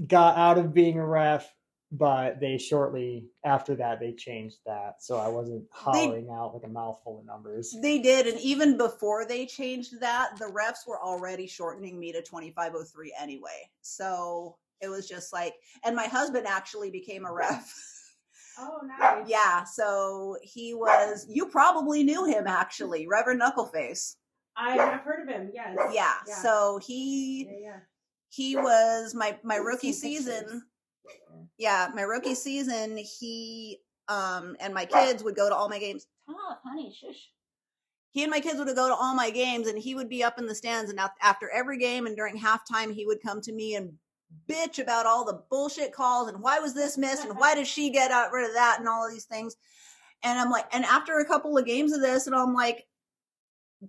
[SPEAKER 1] got out of being a ref, but they shortly after that they changed that, so I wasn't hollering out like a mouthful of numbers.
[SPEAKER 3] They did, and even before they changed that, the refs were already shortening me to 2503 anyway. So it was just like, and my husband actually became a ref.
[SPEAKER 4] Oh, nice.
[SPEAKER 3] yeah, so he was, you probably knew him actually, Reverend Knuckleface.
[SPEAKER 4] I have heard of him. Yes.
[SPEAKER 3] Yeah,
[SPEAKER 4] Yeah.
[SPEAKER 3] so he
[SPEAKER 4] Yeah. Yeah.
[SPEAKER 3] he was my my rookie season
[SPEAKER 4] pictures.
[SPEAKER 3] Yeah my rookie season he um and my kids would go to all my games. Honey shush. He and my kids would go to all my games and he would be up in the stands and after every game and during halftime he would come to me and bitch about all the bullshit calls and why was this missed and why did she get out rid of that and all of these things. And i'm like and after a couple of games of this and i'm like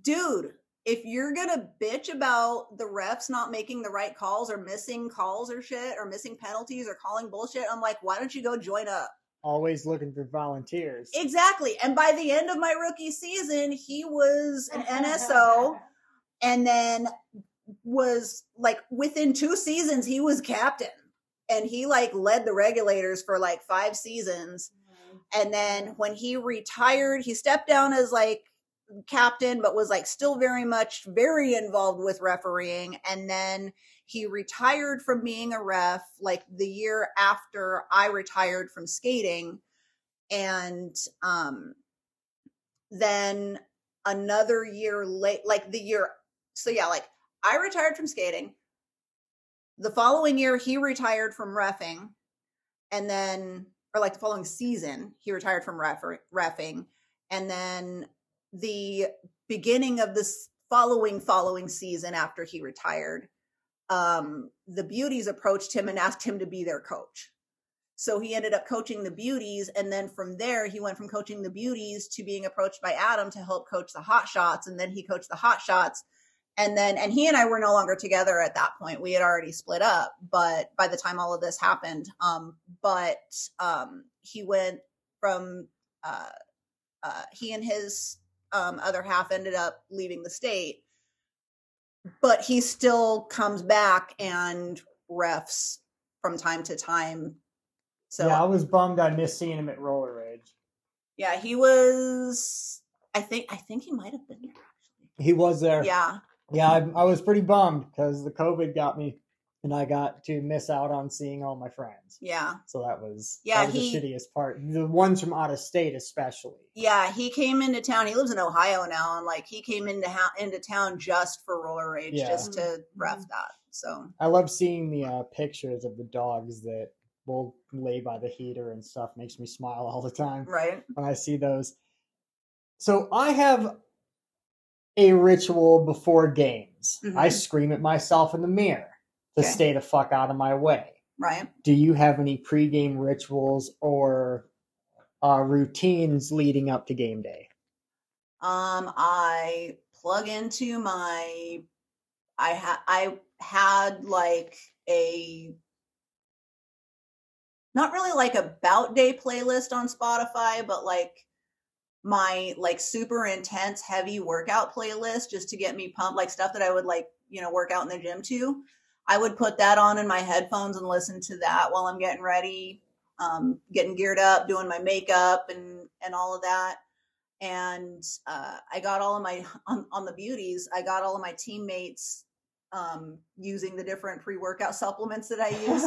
[SPEAKER 3] dude if you're gonna bitch about the refs not making the right calls or missing calls or shit or missing penalties or calling bullshit, I'm like, why don't you go join up?
[SPEAKER 1] Always looking for volunteers.
[SPEAKER 3] Exactly. And by the end of my rookie season, he was an NSO and then was like within two seasons, he was captain. And he like led the regulators for like five seasons. Mm-hmm. And then when he retired, he stepped down as like captain, but was like still very much very involved with refereeing. And then he retired from being a ref like the year after I retired from skating. And um then another year late, like the year, so yeah, like I retired from skating. The following year, he retired from refing. And then, or like the following season, he retired from refer- refing. And then the beginning of this following following season after he retired, um, the beauties approached him and asked him to be their coach. So he ended up coaching the beauties, and then from there he went from coaching the beauties to being approached by Adam to help coach the hot shots, and then he coached the hot shots. And then, and he and I were no longer together at that point. We had already split up, but by the time all of this happened, um, but um, he went from uh, uh, he and his um, other half ended up leaving the state, but he still comes back and refs from time to time. So
[SPEAKER 1] yeah, I was bummed I missed seeing him at Roller Rage.
[SPEAKER 3] yeah, he was. I think I think he might have been there.
[SPEAKER 1] He was there.
[SPEAKER 3] Yeah,
[SPEAKER 1] Yeah, I, I was pretty bummed because the COVID got me, and I got to miss out on seeing all my friends.
[SPEAKER 3] yeah,
[SPEAKER 1] So that was
[SPEAKER 3] Yeah,
[SPEAKER 1] that was
[SPEAKER 3] he-
[SPEAKER 1] the shittiest part. The ones from out of state, especially.
[SPEAKER 3] yeah. He came into town. He lives in Ohio now, and like he came into ha- into town just for roller rage,
[SPEAKER 1] Yeah.
[SPEAKER 3] just to ref
[SPEAKER 4] Mhm.
[SPEAKER 3] that. So
[SPEAKER 1] I love seeing the uh, pictures of the dogs that will lay by the heater and stuff. Makes me smile all the time
[SPEAKER 3] right,
[SPEAKER 1] when I see those. So I have a ritual before games. I
[SPEAKER 3] Mhm.
[SPEAKER 1] scream at myself in the mirror to
[SPEAKER 3] Okay.
[SPEAKER 1] stay the fuck out of my way.
[SPEAKER 3] right.
[SPEAKER 1] do you have any pregame rituals or uh, routines leading up to game day?
[SPEAKER 3] Um, I plug into my I had I had like a not really like a bout day playlist on Spotify, but like my like super intense heavy workout playlist just to get me pumped, like stuff that I would like, you know, work out in the gym to. I would put that on in my headphones and listen to that while I'm getting ready, um, getting geared up, doing my makeup and and all of that. And uh, I got all of my on, on the beauties. I got all of my teammates um, using the different pre-workout supplements that I use.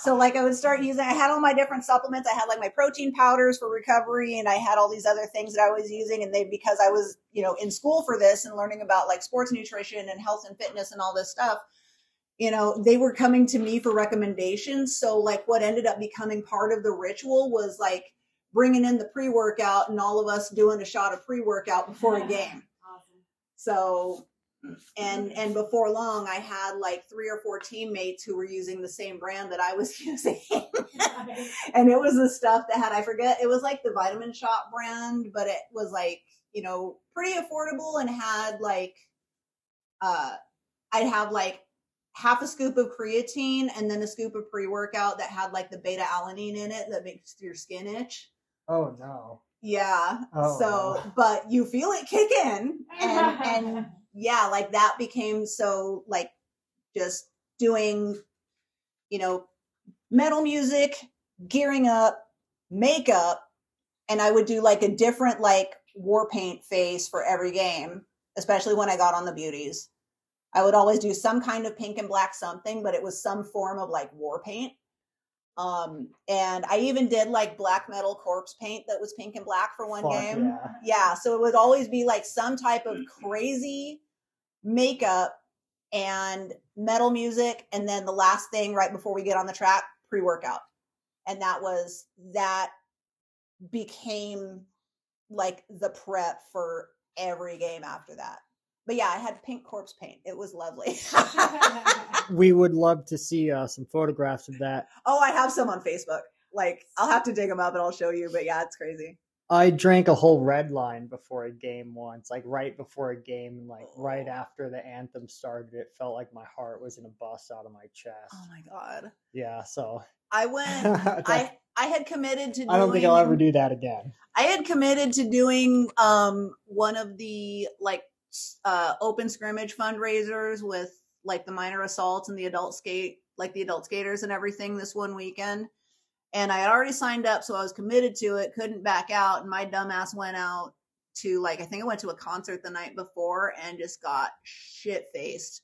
[SPEAKER 3] so like I would start using, I had all my different supplements. I had like my protein powders for recovery and I had all these other things that I was using. And they, because I was, you know, in school for this and learning about like sports nutrition and health and fitness and all this stuff, you know, they were coming to me for recommendations. So like what ended up becoming part of the ritual was like bringing in the pre-workout and all of us doing a shot of pre-workout before a game.
[SPEAKER 4] Awesome.
[SPEAKER 3] So and and before long i had like three or four teammates who were using the same brand that i was using and it was the stuff that had i forget it was like the vitamin shop brand but it was like you know pretty affordable and had like uh i'd have like half a scoop of creatine and then a scoop of pre-workout that had like the beta alanine in it that makes your skin itch
[SPEAKER 1] Oh no.
[SPEAKER 3] yeah
[SPEAKER 1] Oh,
[SPEAKER 3] so
[SPEAKER 1] no.
[SPEAKER 3] but you feel it kick in and and yeah, like that became so like just doing, you know, metal music, gearing up, makeup, and I would do like a different like war paint face for every game, especially when I got on the beauties. I would always do some kind of pink and black something, but it was some form of like war paint. Um, and I even did like black metal corpse paint that was pink and black for one
[SPEAKER 1] Fuck
[SPEAKER 3] game
[SPEAKER 1] yeah.
[SPEAKER 3] yeah so it would always be like some type of crazy makeup and metal music and then the last thing right before we get on the track pre-workout and that was that became like the prep for every game after that but yeah i had pink corpse paint it was lovely
[SPEAKER 1] We would love to see uh, some photographs of that.
[SPEAKER 3] oh i have some on facebook like i'll have to dig them up and i'll show you but yeah it's crazy
[SPEAKER 1] I drank a whole red line before a game once, like right before a game, and like right after the anthem started, it felt like my heart was in a bust out of my chest.
[SPEAKER 3] oh my god
[SPEAKER 1] Yeah, so
[SPEAKER 3] i went i i had committed to doing,
[SPEAKER 1] I don't think I'll ever do that again.
[SPEAKER 3] I had committed to doing um one of the like uh open scrimmage fundraisers with like the minor assaults and the adult skate like the adult skaters and everything this one weekend. And I had already signed up, so I was committed to it, couldn't back out. And my dumbass went out to like I think I went to a concert the night before and just got shit faced.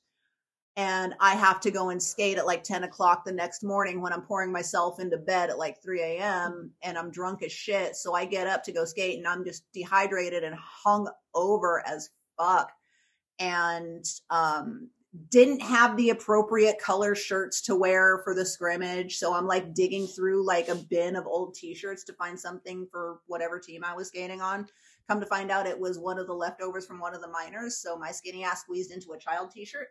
[SPEAKER 3] And I have to go and skate at like 10 o'clock the next morning when I'm pouring myself into bed at like 3 a.m. and I'm drunk as shit. So I get up to go skate and I'm just dehydrated and hung over as fuck. And um didn't have the appropriate color shirts to wear for the scrimmage. So I'm like digging through like a bin of old t-shirts to find something for whatever team I was skating on. Come to find out it was one of the leftovers from one of the minors. So my skinny ass squeezed into a child t-shirt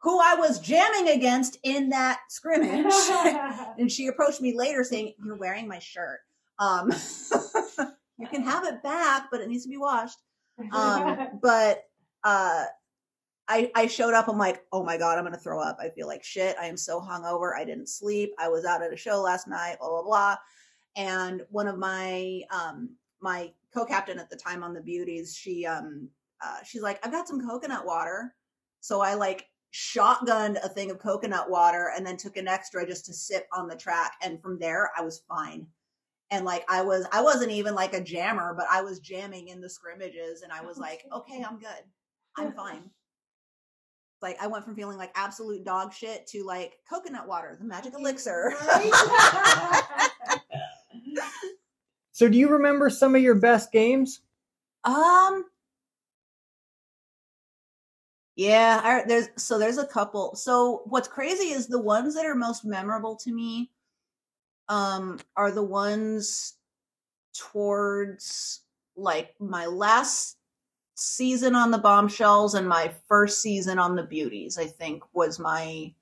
[SPEAKER 3] who I was jamming against in that scrimmage. and she approached me later saying, You're wearing my shirt. Um, you can have it back, but it needs to be washed. Um, but uh, I, I showed up. I'm like, oh my God, I'm going to throw up. I feel like shit. I am so hungover. I didn't sleep. I was out at a show last night, blah, blah, blah. And one of my, um, my co-captain at the time on the beauties, she, um, uh, she's like, I've got some coconut water. So I like shotgunned a thing of coconut water and then took an extra just to sip on the track. And from there, I was fine. And like I was, I wasn't even like a jammer, but I was jamming in the scrimmages, and I was like, okay, I'm good, I'm fine. Like I went from feeling like absolute dog shit to like coconut water, the magic elixir.
[SPEAKER 1] So, do you remember some of your best games?
[SPEAKER 3] Um. Yeah, I, there's so there's a couple. So what's crazy is the ones that are most memorable to me, um, are the ones towards like my last season on the bombshells and my first season on the beauties. I think was my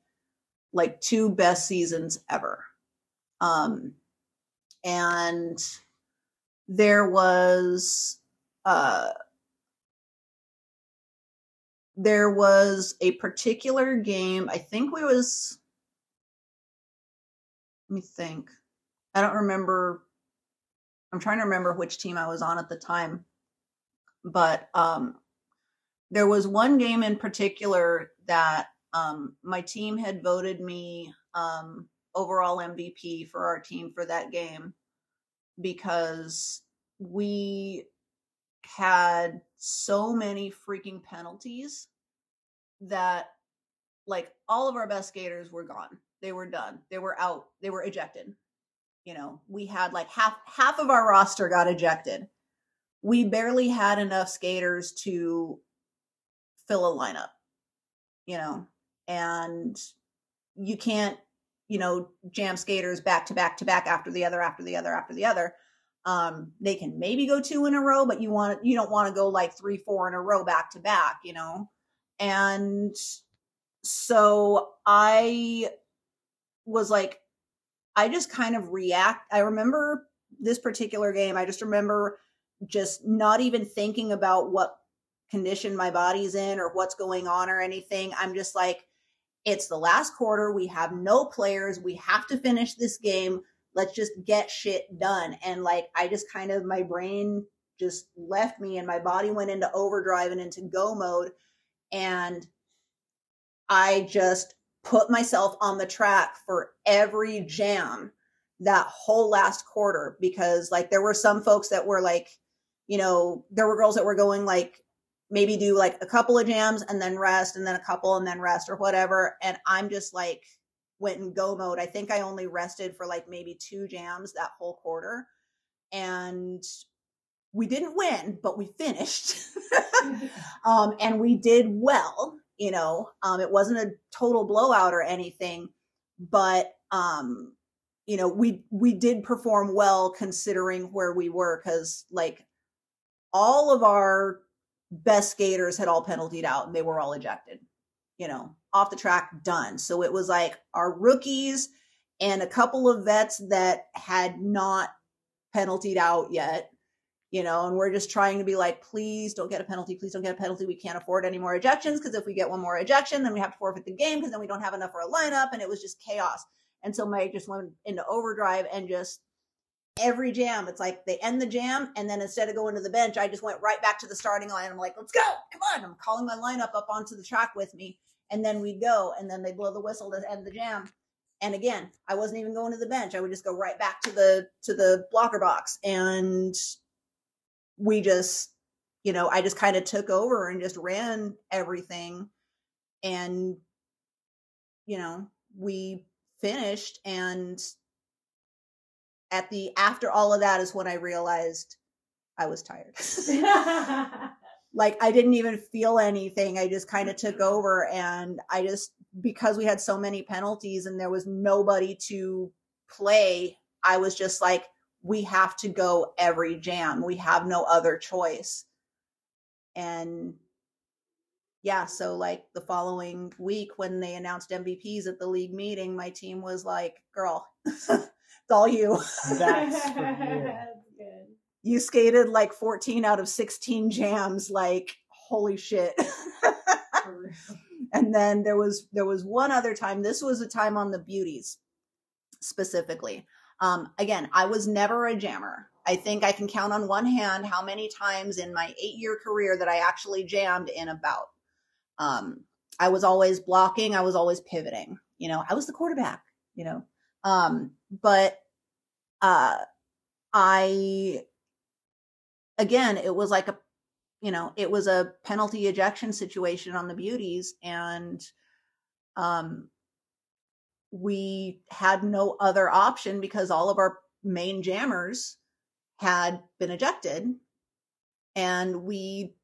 [SPEAKER 3] like two best seasons ever. Um, and there was uh there was a particular game. I think we was. Let me think. I don't remember. I'm trying to remember which team I was on at the time, but um, there was one game in particular that um, my team had voted me um, overall MVP for our team for that game because we had so many freaking penalties that like all of our best skaters were gone. They were done. They were out. They were ejected. You know, we had like half half of our roster got ejected. We barely had enough skaters to fill a lineup. You know, and you can't, you know, jam skaters back to back to back after the other after the other after the other um, they can maybe go two in a row, but you want you don't want to go like three, four in a row back to back, you know. And so I was like, I just kind of react. I remember this particular game. I just remember just not even thinking about what condition my body's in or what's going on or anything. I'm just like, it's the last quarter. We have no players. We have to finish this game let's just get shit done. And like, I just kind of, my brain just left me and my body went into overdrive and into go mode. And I just put myself on the track for every jam that whole last quarter because like there were some folks that were like, you know, there were girls that were going like maybe do like a couple of jams and then rest and then a couple and then rest or whatever. And I'm just like, went in go mode. I think I only rested for like maybe two jams that whole quarter. And we didn't win, but we finished. um, and we did well, you know. Um, it wasn't a total blowout or anything, but um, you know, we we did perform well considering where we were because like all of our best skaters had all penaltied out and they were all ejected, you know off the track, done. So it was like our rookies and a couple of vets that had not penaltied out yet, you know, and we're just trying to be like, please don't get a penalty. Please don't get a penalty. We can't afford any more ejections because if we get one more ejection, then we have to forfeit the game because then we don't have enough for a lineup. And it was just chaos. And so Mike just went into overdrive and just every jam, it's like they end the jam. And then instead of going to the bench, I just went right back to the starting line. I'm like, let's go. Come on. I'm calling my lineup up onto the track with me and then we'd go and then they'd blow the whistle to end the jam and again i wasn't even going to the bench i would just go right back to the to the blocker box and we just you know i just kind of took over and just ran everything and you know we finished and at the after all of that is when i realized i was tired like I didn't even feel anything. I just kind of took mm-hmm. over and I just because we had so many penalties and there was nobody to play, I was just like we have to go every jam. We have no other choice. And yeah, so like the following week when they announced MVPs at the league meeting, my team was like, "Girl, it's all you."
[SPEAKER 1] That's for you
[SPEAKER 3] you skated like 14 out of 16 jams like holy shit and then there was there was one other time this was a time on the beauties specifically um again i was never a jammer. I think i can count on one hand how many times in my eight year career that i actually jammed in about um i was always blocking. I was always pivoting. You know i was the quarterback you know. Um but uh i again, it was like a, you know, it was a penalty ejection situation on the beauties. And, um, we had no other option because all of our main jammers had been ejected. And we,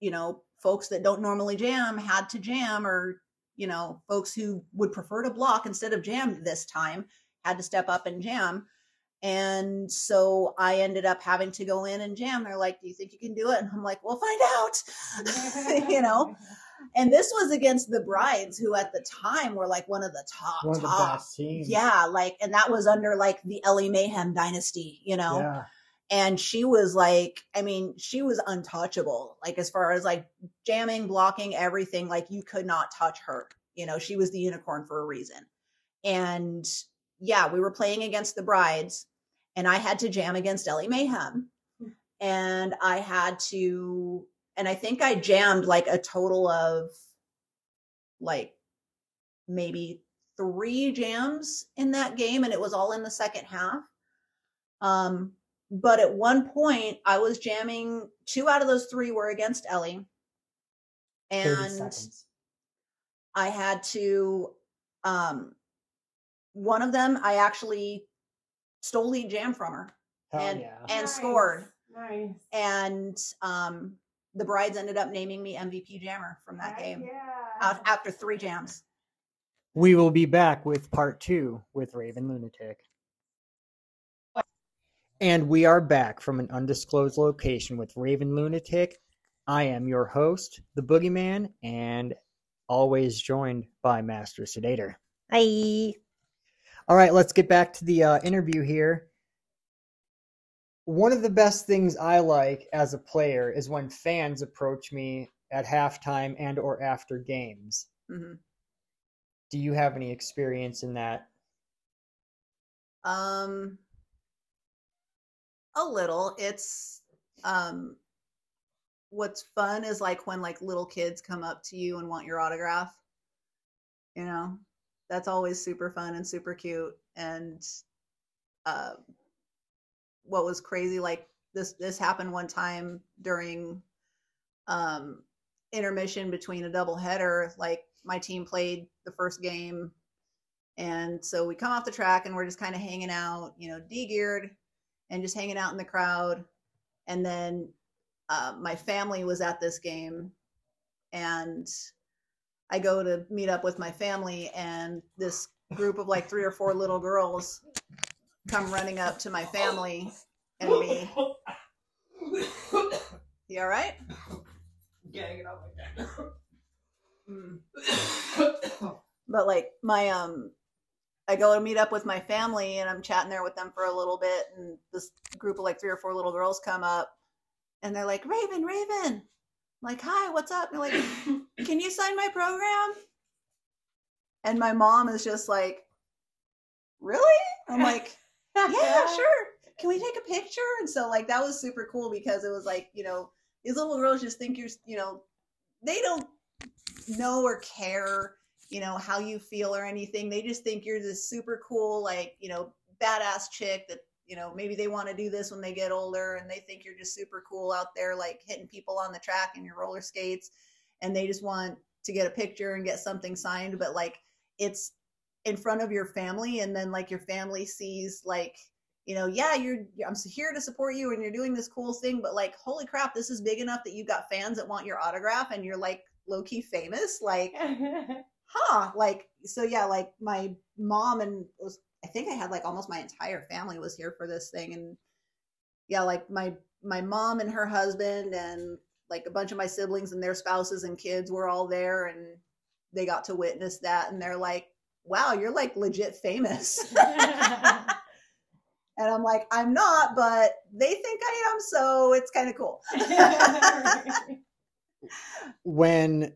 [SPEAKER 3] you know, folks that don't normally jam had to jam, or, you know, folks who would prefer to block instead of jam this time had to step up and jam. And so I ended up having to go in and jam. They're like, Do you think you can do it? And I'm like, We'll find out. you know? And this was against the brides who at the time were like one of the top,
[SPEAKER 1] one of
[SPEAKER 3] top.
[SPEAKER 1] the best teams.
[SPEAKER 3] Yeah, like and that was under like the Ellie Mayhem dynasty, you know.
[SPEAKER 1] Yeah.
[SPEAKER 3] and she was like i mean she was untouchable like as far as like jamming blocking everything like you could not touch her you know she was the unicorn for a reason and yeah we were playing against the brides and i had to jam against ellie mayhem hmm. and i had to and i think i jammed like a total of like maybe three jams in that game and it was all in the second half um but at one point I was jamming two out of those three were against Ellie. And. I had to um one of them I actually stole lead jam from her
[SPEAKER 1] Hell
[SPEAKER 3] and
[SPEAKER 1] yeah.
[SPEAKER 3] and
[SPEAKER 4] Nice.
[SPEAKER 3] scored.
[SPEAKER 4] Nice.
[SPEAKER 3] And um the brides ended up naming me MVP jammer from that
[SPEAKER 4] Heck
[SPEAKER 3] game
[SPEAKER 4] Yeah.
[SPEAKER 3] after three jams.
[SPEAKER 1] We will be back with part two with Raevyn Lunatik. And we are back from an undisclosed location with Raevyn Lunatik. I am your host, the Boogeyman, and always joined by Master Sedator.
[SPEAKER 4] Hi.
[SPEAKER 1] All right, let's get back to the uh, interview here. One of the best things I like as a player is when fans approach me at halftime and or after games.
[SPEAKER 3] hmm
[SPEAKER 1] Do you have any experience in that?
[SPEAKER 3] Um, a little. It's um, what's fun is like when like little kids come up to you and want your autograph. You know, that's always super fun and super cute. And uh, what was crazy, like this this happened one time during um intermission between a double header. Like my team played the first game and so we come off the track and we're just kind of hanging out, you know, de-geared and just hanging out in the crowd. And then uh, my family was at this game, and I go to meet up with my family, and this group of like three or four little girls come running up to my family and me. You all right? but like my um I go to meet up with my family and I'm chatting there with them for a little bit and this group of like three or four little girls come up and they're like, Raevyn, Raevyn. I'm like, hi, what's up? And they're like, can you sign my program? And my mom is just like, really? I'm like, yeah, sure. Can we take a picture? And so like that was super cool because it was like, you know, these little girls just think you're, you know, they don't know or care, you know, how you feel or anything. They just think you're this super cool, like, you know, badass chick that, you know, maybe they want to do this when they get older and they think you're just super cool out there, like hitting people on the track in your roller skates. And they just want to get a picture and get something signed. But like, it's in front of your family. And then like your family sees, like, you know, yeah, you're, I'm here to support you and you're doing this cool thing, but like, holy crap, this is big enough that you got fans that want your autograph and you're like low key famous. Like, huh like so yeah like my mom and was i think i had like almost my entire family was here for this thing and yeah like my my mom and her husband and like a bunch of my siblings and their spouses and kids were all there and they got to witness that and they're like wow you're like legit famous and i'm like i'm not but they think i am so it's kind of cool
[SPEAKER 1] when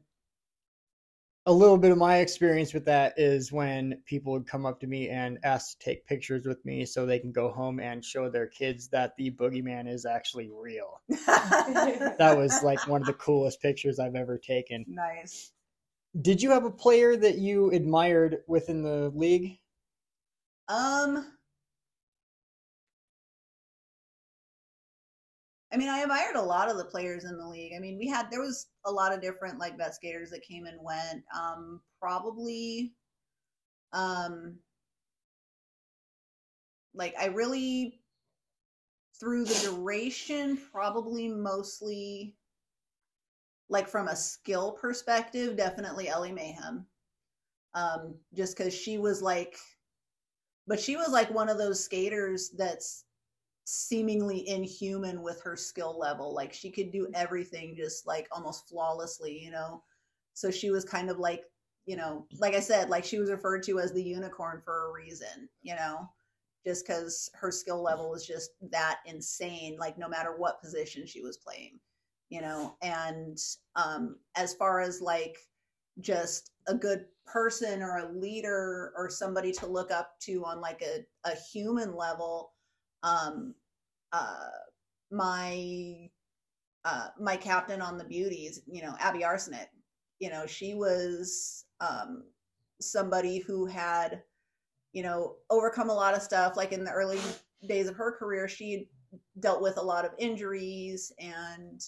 [SPEAKER 1] a little bit of my experience with that is when people would come up to me and ask to take pictures with me so they can go home and show their kids that the boogeyman is actually real. That was like one of the coolest pictures I've ever taken.
[SPEAKER 3] nice
[SPEAKER 1] Did you have a player that you admired within the league?
[SPEAKER 3] Um, I mean, I admired a lot of the players in the league. I mean, we had there was a lot of different like best skaters that came and went. Um, probably, um, like I really through the duration, probably mostly like from a skill perspective, definitely Ellie Mayhem. Um, just because she was like but she was like one of those skaters that's seemingly inhuman with her skill level. Like she could do everything just like almost flawlessly you know? So she was kind of like you know like i said like she was referred to as the unicorn for a reason you know? Just because her skill level was just that insane, like no matter what position she was playing, you know. And um, as far as like just a good person or a leader or somebody to look up to on like a, a human level, um, uh, my uh, my captain on the beauties, you know, Abby Arsenet, you know, she was um, somebody who had you know, overcome a lot of stuff. Like in the early days of her career, she dealt with a lot of injuries and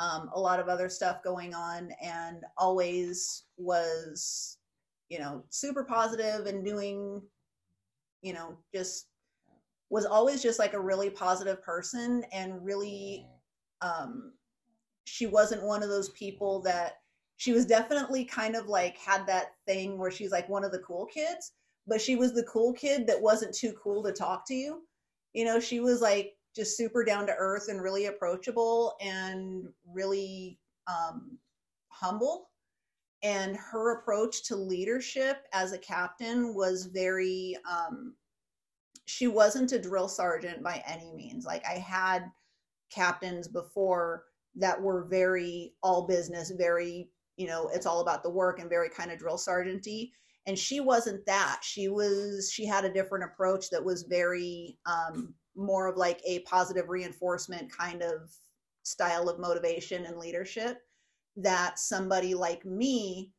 [SPEAKER 3] um, a lot of other stuff going on, and always was, you know, super positive and doing, you know, just was always just like a really positive person and really um she wasn't one of those people that she was definitely kind of like had that thing where she's like one of the cool kids but she was the cool kid that wasn't too cool to talk to you. You know, she was like just super down to earth and really approachable and really um, humble. And her approach to leadership as a captain was very, um, she wasn't a drill sergeant by any means. Like I had captains before that were very all business, very, you know, it's all about the work and very kind of drill sergeanty and she wasn't that she was she had a different approach that was very um, more of like a positive reinforcement kind of style of motivation and leadership that somebody like me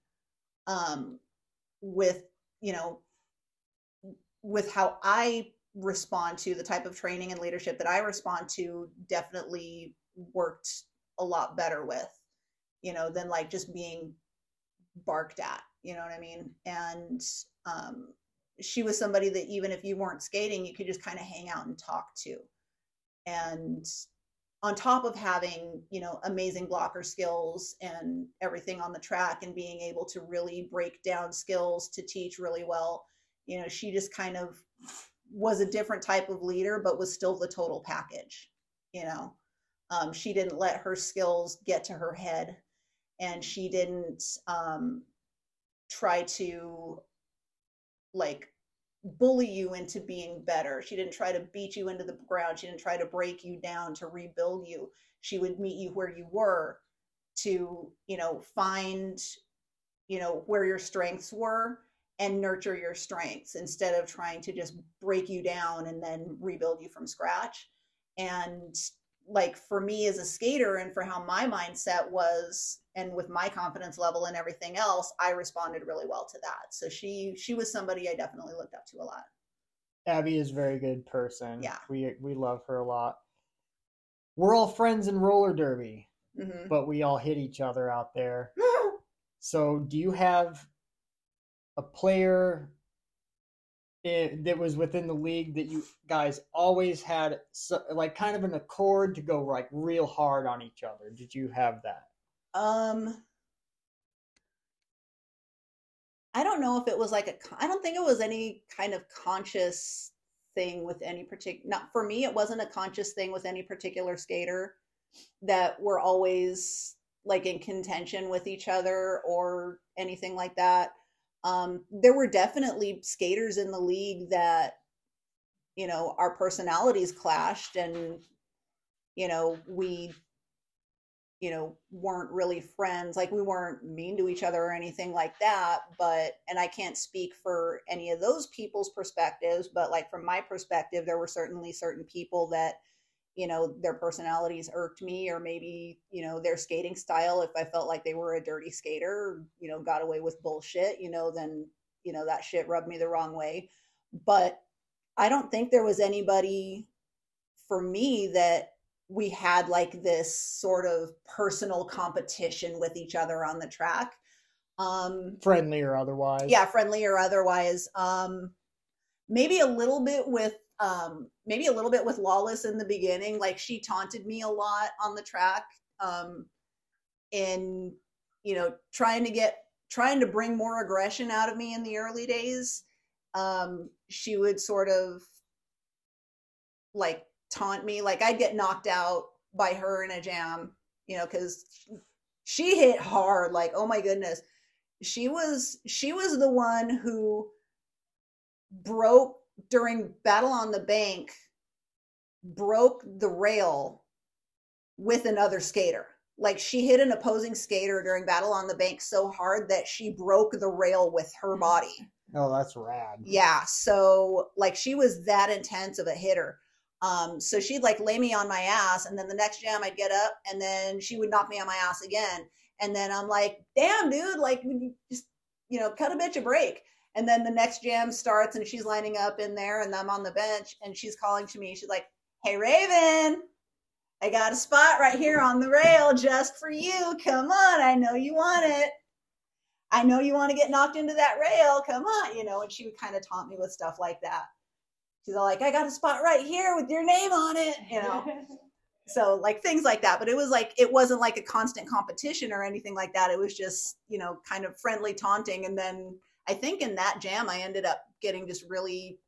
[SPEAKER 3] um, with you know with how i respond to the type of training and leadership that i respond to definitely worked a lot better with you know than like just being barked at you know what I mean? And um, she was somebody that even if you weren't skating, you could just kind of hang out and talk to. And on top of having, you know, amazing blocker skills and everything on the track and being able to really break down skills to teach really well, you know, she just kind of was a different type of leader, but was still the total package, you know. Um, she didn't let her skills get to her head and she didn't um, try to like bully you into being better. She didn't try to beat you into the ground. She didn't try to break you down to rebuild you. She would meet you where you were to, you know, find, you know, where your strengths were and nurture your strengths instead of trying to just break you down and then rebuild you from scratch. And like for me as a skater and for how my mindset was and with my confidence level and everything else i responded really well to that. So she she was somebody i definitely looked up to a lot.
[SPEAKER 1] Abby is a very good person.
[SPEAKER 3] Yeah.
[SPEAKER 1] We we love her a lot. We're all friends in roller derby
[SPEAKER 3] mm-hmm.
[SPEAKER 1] but we all hit each other out there. So do you have a player that was within the league that you guys always had so, like kind of an accord to go like real hard on each other. Did you have that?
[SPEAKER 3] Um i don't know if it was like a i don't think it was any kind of conscious thing with any particular not for me it wasn't a conscious thing with any particular skater that were always like in contention with each other or anything like that um, there were definitely skaters in the league that you know our personalities clashed and you know we you know weren't really friends. Like we weren't mean to each other or anything like that but and i can't speak for any of those people's perspectives but like from my perspective there were certainly certain people that you know their personalities irked me or maybe you know their skating style if i felt like they were a dirty skater you know got away with bullshit you know then you know that shit rubbed me the wrong way. But i don't think there was anybody for me that we had like this sort of personal competition with each other on the track. Um
[SPEAKER 1] friendly or otherwise.
[SPEAKER 3] Yeah friendly or otherwise. Um maybe a little bit with um, maybe a little bit with Lawless in the beginning. Like she taunted me a lot on the track um, in, you know, trying to get, trying to bring more aggression out of me in the early days. Um, she would sort of like taunt me. Like I'd get knocked out by her in a jam, you know, because she hit hard. Like, oh my goodness. She was, she was the one who broke during Battle on the Bank broke the rail with another skater. Like she hit an opposing skater during Battle on the Bank so hard that she broke the rail with her body.
[SPEAKER 1] Oh, that's rad.
[SPEAKER 3] Yeah. So like she was that intense of a hitter. Um, so she'd like lay me on my ass, and then the next jam I'd get up, and then she would knock me on my ass again. And then I'm like, damn, dude, like just you know, cut a bitch a break. And then the next jam starts, and she's lining up in there, and I'm on the bench, and she's calling to me. She's like, "Hey, Raevyn, I got a spot right here on the rail just for you. Come on, I know you want it." I know you want to get knocked into that rail. Come on, you know, and she would kind of taunt me with stuff like that. She's all like, I got a spot right here with your name on it, you know. so like things like that. But it was like it wasn't like a constant competition or anything like that. It was just, you know, kind of friendly taunting. And then I think in that jam I ended up getting just really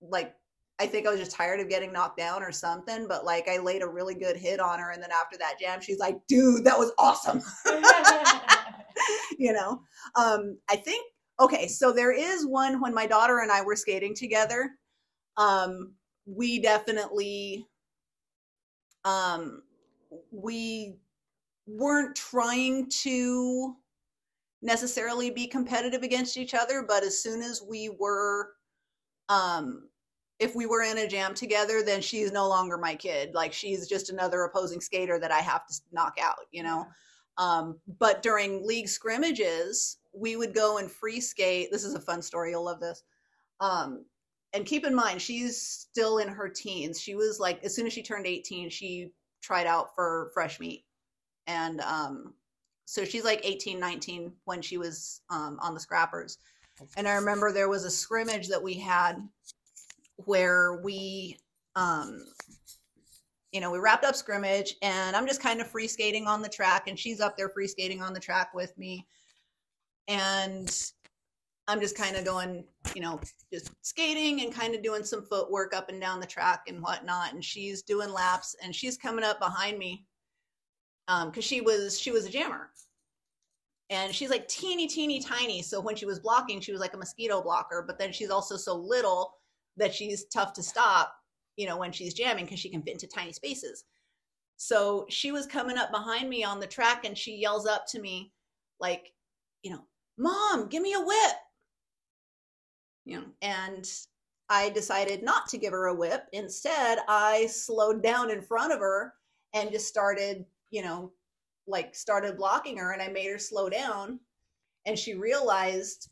[SPEAKER 3] like I think I was just tired of getting knocked down or something, but like I laid a really good hit on her. And then after that jam, she's like, dude, that was awesome. you know, um, I think, okay, so there is one when my daughter and I were skating together. Um, we definitely, um, we weren't trying to necessarily be competitive against each other, but as soon as we were, um, if we were in a jam together, then she's no longer my kid. Like she's just another opposing skater that I have to knock out, you know? Um, but during league scrimmages, we would go and free skate. This is a fun story. You'll love this. Um, and keep in mind, she's still in her teens. She was like, as soon as she turned 18, she tried out for fresh meat. And um, so she's like 18, 19 when she was um, on the scrappers. And I remember there was a scrimmage that we had where we um you know we wrapped up scrimmage and i'm just kind of free skating on the track and she's up there free skating on the track with me. And i'm just kind of going you know just skating and kind of doing some footwork up and down the track and whatnot. And she's doing laps and she's coming up behind me um because she was she was a jammer and she's like teeny teeny tiny so when she was blocking she was like a mosquito blocker but then she's also so little that she's tough to stop, you know, when she's jamming because she can fit into tiny spaces. So she was coming up behind me on the track and she yells up to me, like, you know, Mom, give me a whip. You know, and I decided not to give her a whip. Instead, I slowed down in front of her and just started, you know, like started blocking her and I made her slow down. And she realized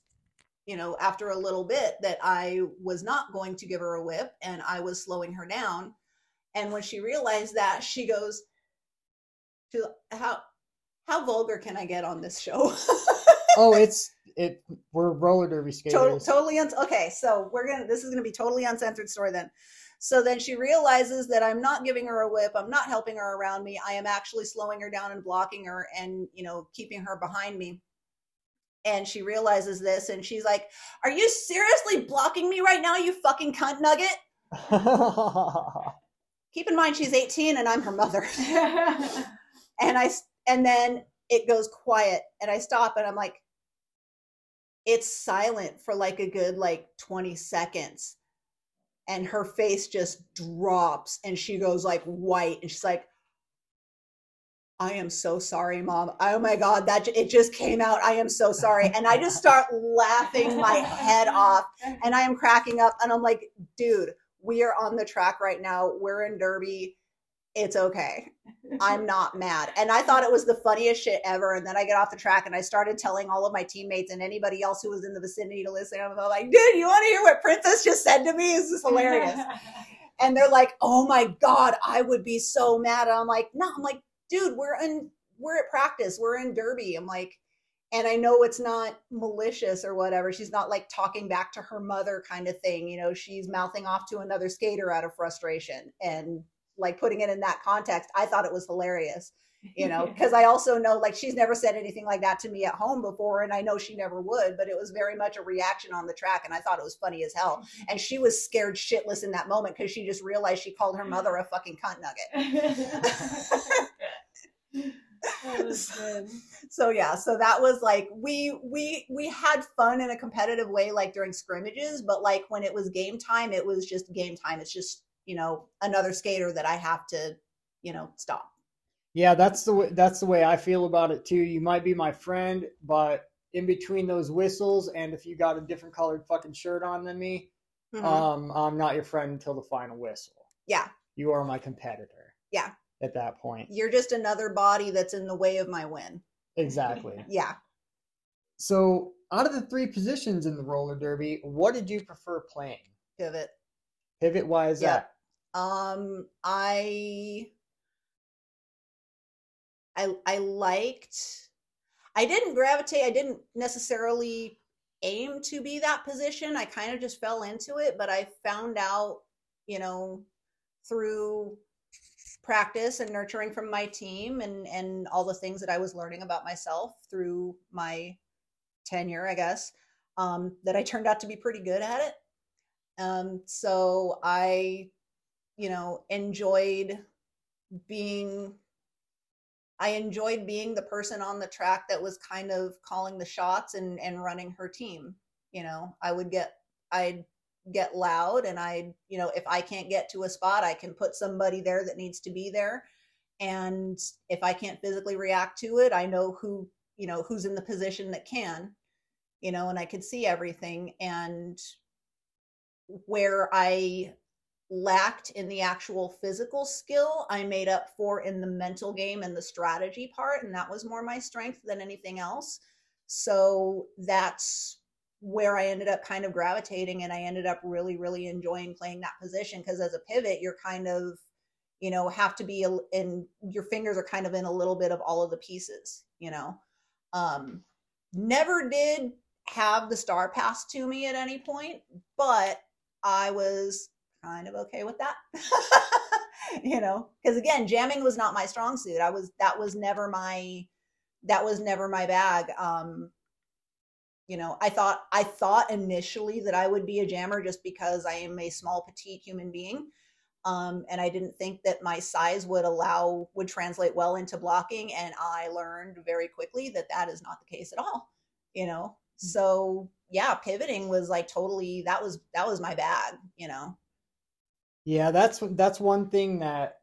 [SPEAKER 3] you know, after a little bit that I was not going to give her a whip and I was slowing her down. And when she realized that, she goes, to how how vulgar can I get on this show?
[SPEAKER 1] oh, it's it. We're roller derby skaters.
[SPEAKER 3] Totally, totally un- okay. So we're gonna. This is gonna be totally uncensored story then. So then she realizes that I'm not giving her a whip. I'm not helping her around me. I am actually slowing her down and blocking her and you know keeping her behind me and she realizes this and she's like are you seriously blocking me right now you fucking cunt nugget keep in mind she's 18 and i'm her mother and i and then it goes quiet and i stop and i'm like it's silent for like a good like 20 seconds and her face just drops and she goes like white and she's like I am so sorry, mom. Oh my God, that it just came out. I am so sorry. And I just start laughing my head off and I am cracking up. And I'm like, dude, we are on the track right now. We're in Derby. It's okay. I'm not mad. And I thought it was the funniest shit ever. And then I get off the track and I started telling all of my teammates and anybody else who was in the vicinity to listen. I'm like, dude, you want to hear what Princess just said to me? This is hilarious. and they're like, oh my God, I would be so mad. And I'm like, no, I'm like, dude, we're in we're at practice, we're in Derby. I'm like, and I know it's not malicious or whatever. She's not like talking back to her mother kind of thing. You know, she's mouthing off to another skater out of frustration and like putting it in that context. I thought it was hilarious, you know, because I also know like she's never said anything like that to me at home before. And I know she never would, but it was very much a reaction on the track. And I thought it was funny as hell. Mm-hmm. And she was scared shitless in that moment because she just realized she called her mother a fucking cunt nugget.
[SPEAKER 4] That was good.
[SPEAKER 3] so yeah so that was like we we we had fun in a competitive way like during scrimmages but like when it was game time it was just game time it's just you know another skater that i have to you know stop
[SPEAKER 1] Yeah, that's the way, that's the way I feel about it too. You might be my friend, but in between those whistles, and if you got a different colored fucking shirt on than me,
[SPEAKER 3] Mhm.
[SPEAKER 1] um, I'm not your friend until the final whistle.
[SPEAKER 3] yeah
[SPEAKER 1] You are my competitor.
[SPEAKER 3] Yeah.
[SPEAKER 1] At that point,
[SPEAKER 3] you're just another body that's in the way of my win
[SPEAKER 1] exactly.
[SPEAKER 3] yeah
[SPEAKER 1] So, out of the three positions in the roller derby, what did you prefer playing?
[SPEAKER 3] pivot
[SPEAKER 1] Pivot wise,
[SPEAKER 3] Yeah.
[SPEAKER 1] that
[SPEAKER 3] um i i i liked i didn't gravitate i didn't necessarily aim to be that position. I kind of just fell into it but i found out you know through practice and nurturing from my team and and all the things that i was learning about myself through my tenure i guess um that i turned out to be pretty good at it. Um so i you know enjoyed being i enjoyed being the person on the track that was kind of calling the shots and and running her team. You know i would get i'd get loud and i you know if i can't get to a spot i can put somebody there that needs to be there. And if i can't physically react to it i know who you know who's in the position that can you know and i could see everything. And where i lacked in the actual physical skill, I made up for in the mental game and the strategy part. And that was more my strength than anything else. So that's where I ended up kind of gravitating. And I ended up really, really enjoying playing that position because as a pivot, you're kind of, you know, have to be in your fingers are kind of in a little bit of all of the pieces, you know. Um, never did have the star pass to me at any point, but I was kind of okay with that. You know because again jamming was not my strong suit. I was that was never my that was never my bag. Um you know i thought i thought initially that i would be a jammer just because i am a small petite human being. Um and i didn't think that my size would allow would translate well into blocking and i learned very quickly that that is not the case at all you know? So yeah pivoting was like totally that was that was my bag you know
[SPEAKER 1] Yeah, that's that's one thing that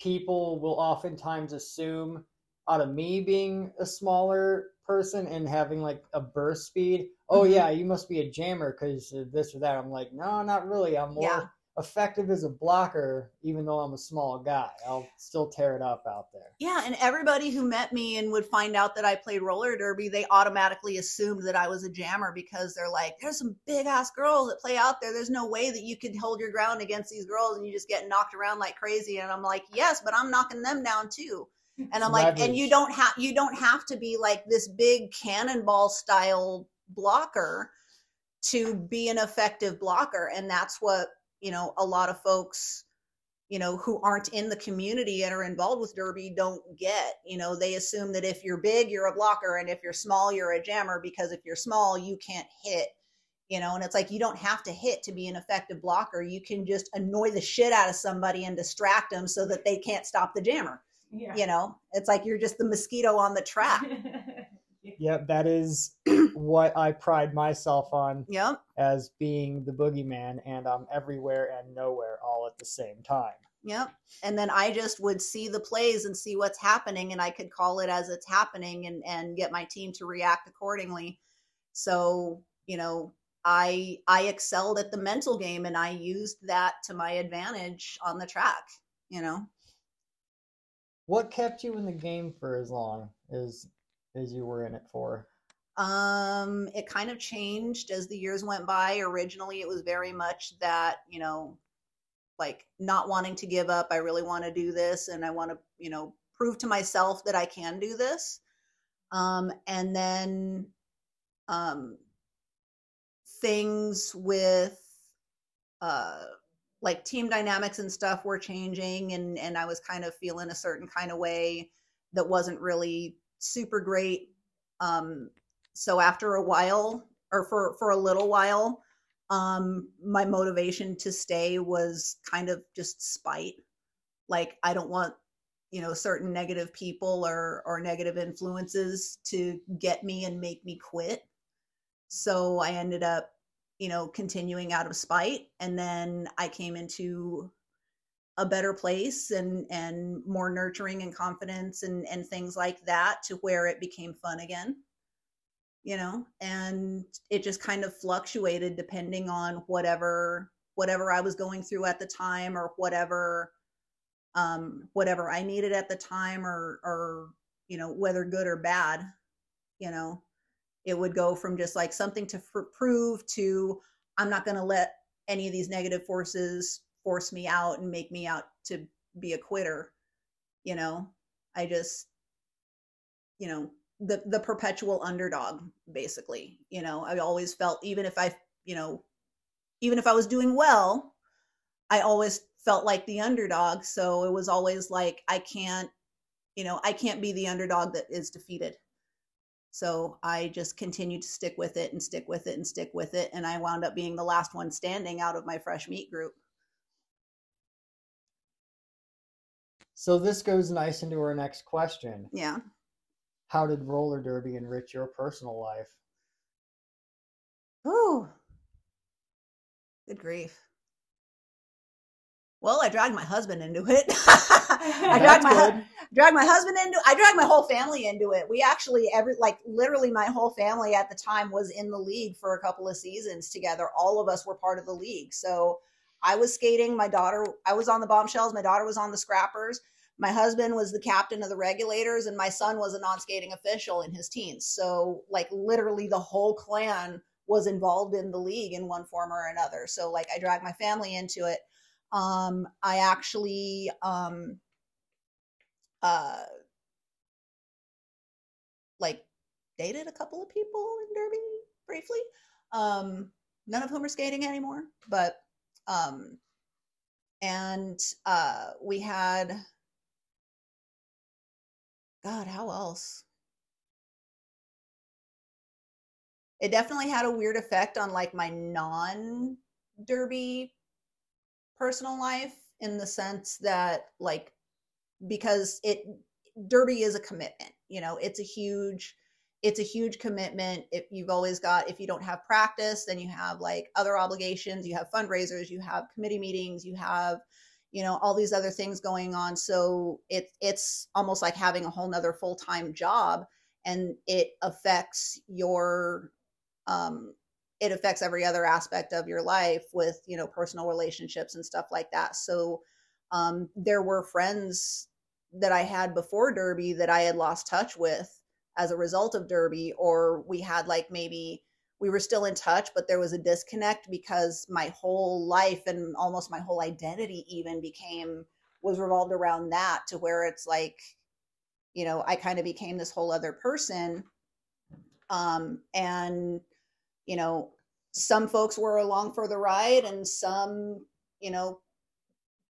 [SPEAKER 1] people will oftentimes assume out of me being a smaller person and having like a burst speed. Oh
[SPEAKER 3] Mhm.
[SPEAKER 1] yeah, you must be a jammer because this or that. I'm like, no, not really. I'm more
[SPEAKER 3] Yeah.
[SPEAKER 1] Effective as a blocker, even though I'm a small guy. I'll still tear it up out there.
[SPEAKER 3] Yeah, and everybody who met me and would find out that I played roller derby, they automatically assumed that I was a jammer because they're like, there's some big ass girls that play out there. There's no way that you could hold your ground against these girls and you just get knocked around like crazy. And I'm like, yes, but I'm knocking them down too. And I'm like, and you don't have you don't have to be like this big cannonball style blocker to be an effective blocker. And that's what, you know, a lot of folks you know, who aren't in the community and are involved with Derby don't get. You know, they assume that if you're big, you're a blocker, and if you're small, you're a jammer, because if you're small, you can't hit. You know, and it's like you don't have to hit to be an effective blocker. You can just annoy the shit out of somebody and distract them so that they can't stop the jammer.
[SPEAKER 4] Yeah.
[SPEAKER 3] You know, it's like you're just the mosquito on the track.
[SPEAKER 1] Yep, that is what I pride myself on
[SPEAKER 3] Yep.
[SPEAKER 1] as being the boogeyman, and I'm everywhere and nowhere all at the same time.
[SPEAKER 3] Yep. And then I just would see the plays and see what's happening and I could call it as it's happening and and get my team to react accordingly. So, you know, I I excelled at the mental game and I used that to my advantage on the track, you know.
[SPEAKER 1] What kept you in the game for as long as as you were in it for?
[SPEAKER 3] Um, it kind of changed as the years went by. Originally, it was very much that, you know, like not wanting to give up. I really want to do this and I want to, you know, prove to myself that I can do this. Um, and then um, things with uh, like team dynamics and stuff were changing and and I was kind of feeling a certain kind of way that wasn't really super great. Um so after a while or for for a little while um my motivation to stay was kind of just spite. Like I don't want you know certain negative people or or negative influences to get me and make me quit. So i ended up you know continuing out of spite and then i came into a better place and and more nurturing and confidence and and things like that to where it became fun again you know? And it just kind of fluctuated depending on whatever whatever i was going through at the time or whatever um whatever i needed at the time or or you know whether good or bad you know? It would go from just like something to prove to i'm not going to let any of these negative forces force me out and make me out to be a quitter you know? I just you know the the perpetual underdog basically you know? I always felt even if i you know even if i was doing well i always felt like the underdog. So it was always like i can't you know i can't be the underdog that is defeated. So i just continued to stick with it and stick with it and stick with it. And i wound up being the last one standing out of my fresh meat group
[SPEAKER 1] So this goes nice into our next question.
[SPEAKER 3] yeah
[SPEAKER 1] How did roller derby enrich your personal life?
[SPEAKER 3] Ooh. Good grief. Well, I dragged my husband into it. I dragged my
[SPEAKER 1] good.
[SPEAKER 3] dragged my husband into I dragged my whole family into it. We actually every like literally my whole family at the time was in the league for a couple of seasons together. All of us were part of the league. So I was skating, my daughter I was on the bombshells, my daughter was on the scrappers. My husband was the captain of the regulators and my son was a non-skating official in his teens. So like literally the whole clan was involved in the league in one form or another. So like I dragged my family into it. Um I actually um uh like dated a couple of people in Derby briefly. Um none of whom are skating anymore, but um and uh we had God, how else? It definitely had a weird effect on like my non derby personal life in the sense that like because it derby is a commitment you know it's a huge it's a huge commitment. If you've always got if you don't have practice then you have like other obligations you have fundraisers you have committee meetings you have you know all these other things going on. So it it's almost like having a whole nother full-time job and it affects your um it affects every other aspect of your life with you know personal relationships and stuff like that. So um there were friends that i had before derby that i had lost touch with as a result of derby or we had like maybe we were still in touch but there was a disconnect because my whole life and almost my whole identity even became was revolved around that to where it's like you know i kind of became this whole other person. Um and you know some folks were along for the ride and some you know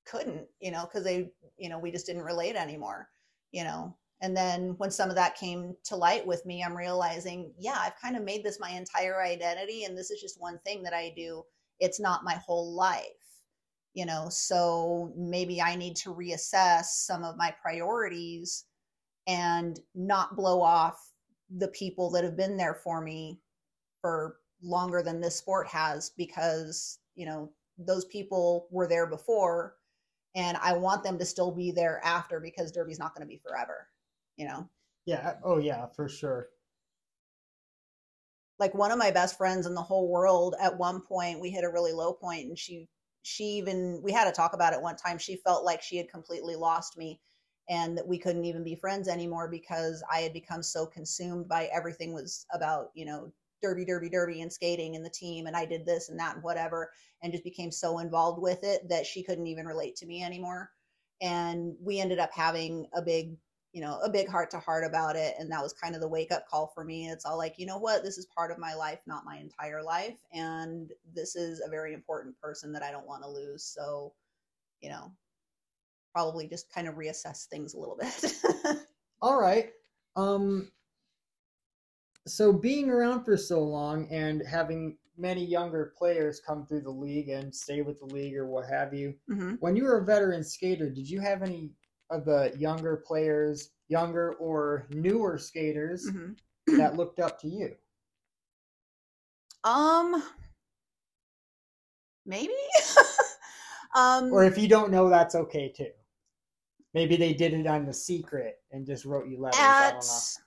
[SPEAKER 3] couldn't you know because they you know we just didn't relate anymore you know and then when some of that came to light with me i'm realizing yeah i've kind of made this my entire identity and this is just one thing that i do. It's not my whole life you know? So maybe i need to reassess some of my priorities and not blow off the people that have been there for me for longer than this sport has because you know those people were there before and i want them to still be there after because derby's not going to be forever you know
[SPEAKER 1] Yeah. Oh, yeah, for sure.
[SPEAKER 3] like one of my best friends in the whole world at one point we hit a really low point and she she even we had to talk about it one time she felt like she had completely lost me and that we couldn't even be friends anymore because i had become so consumed by everything was about you know derby derby derby and skating and the team and i did this and that and whatever and just became so involved with it that she couldn't even relate to me anymore and we ended up having a big you know a big heart to heart about it and that was kind of the wake up call for me. It's all like you know what? This is part of my life not my entire life and this is a very important person that i don't want to lose. So you know probably just kind of reassess things a little bit.
[SPEAKER 1] All right. Um so being around for so long and having many younger players come through the league and stay with the league or what have you,
[SPEAKER 3] hmm
[SPEAKER 1] when you were a veteran skater, did you have any of the younger players, younger or newer skaters
[SPEAKER 3] Mhm.
[SPEAKER 1] that looked up to you?
[SPEAKER 3] Um, maybe. um,
[SPEAKER 1] Or if you don't know, that's okay too. Maybe they did it on the secret and just wrote you letters.
[SPEAKER 3] At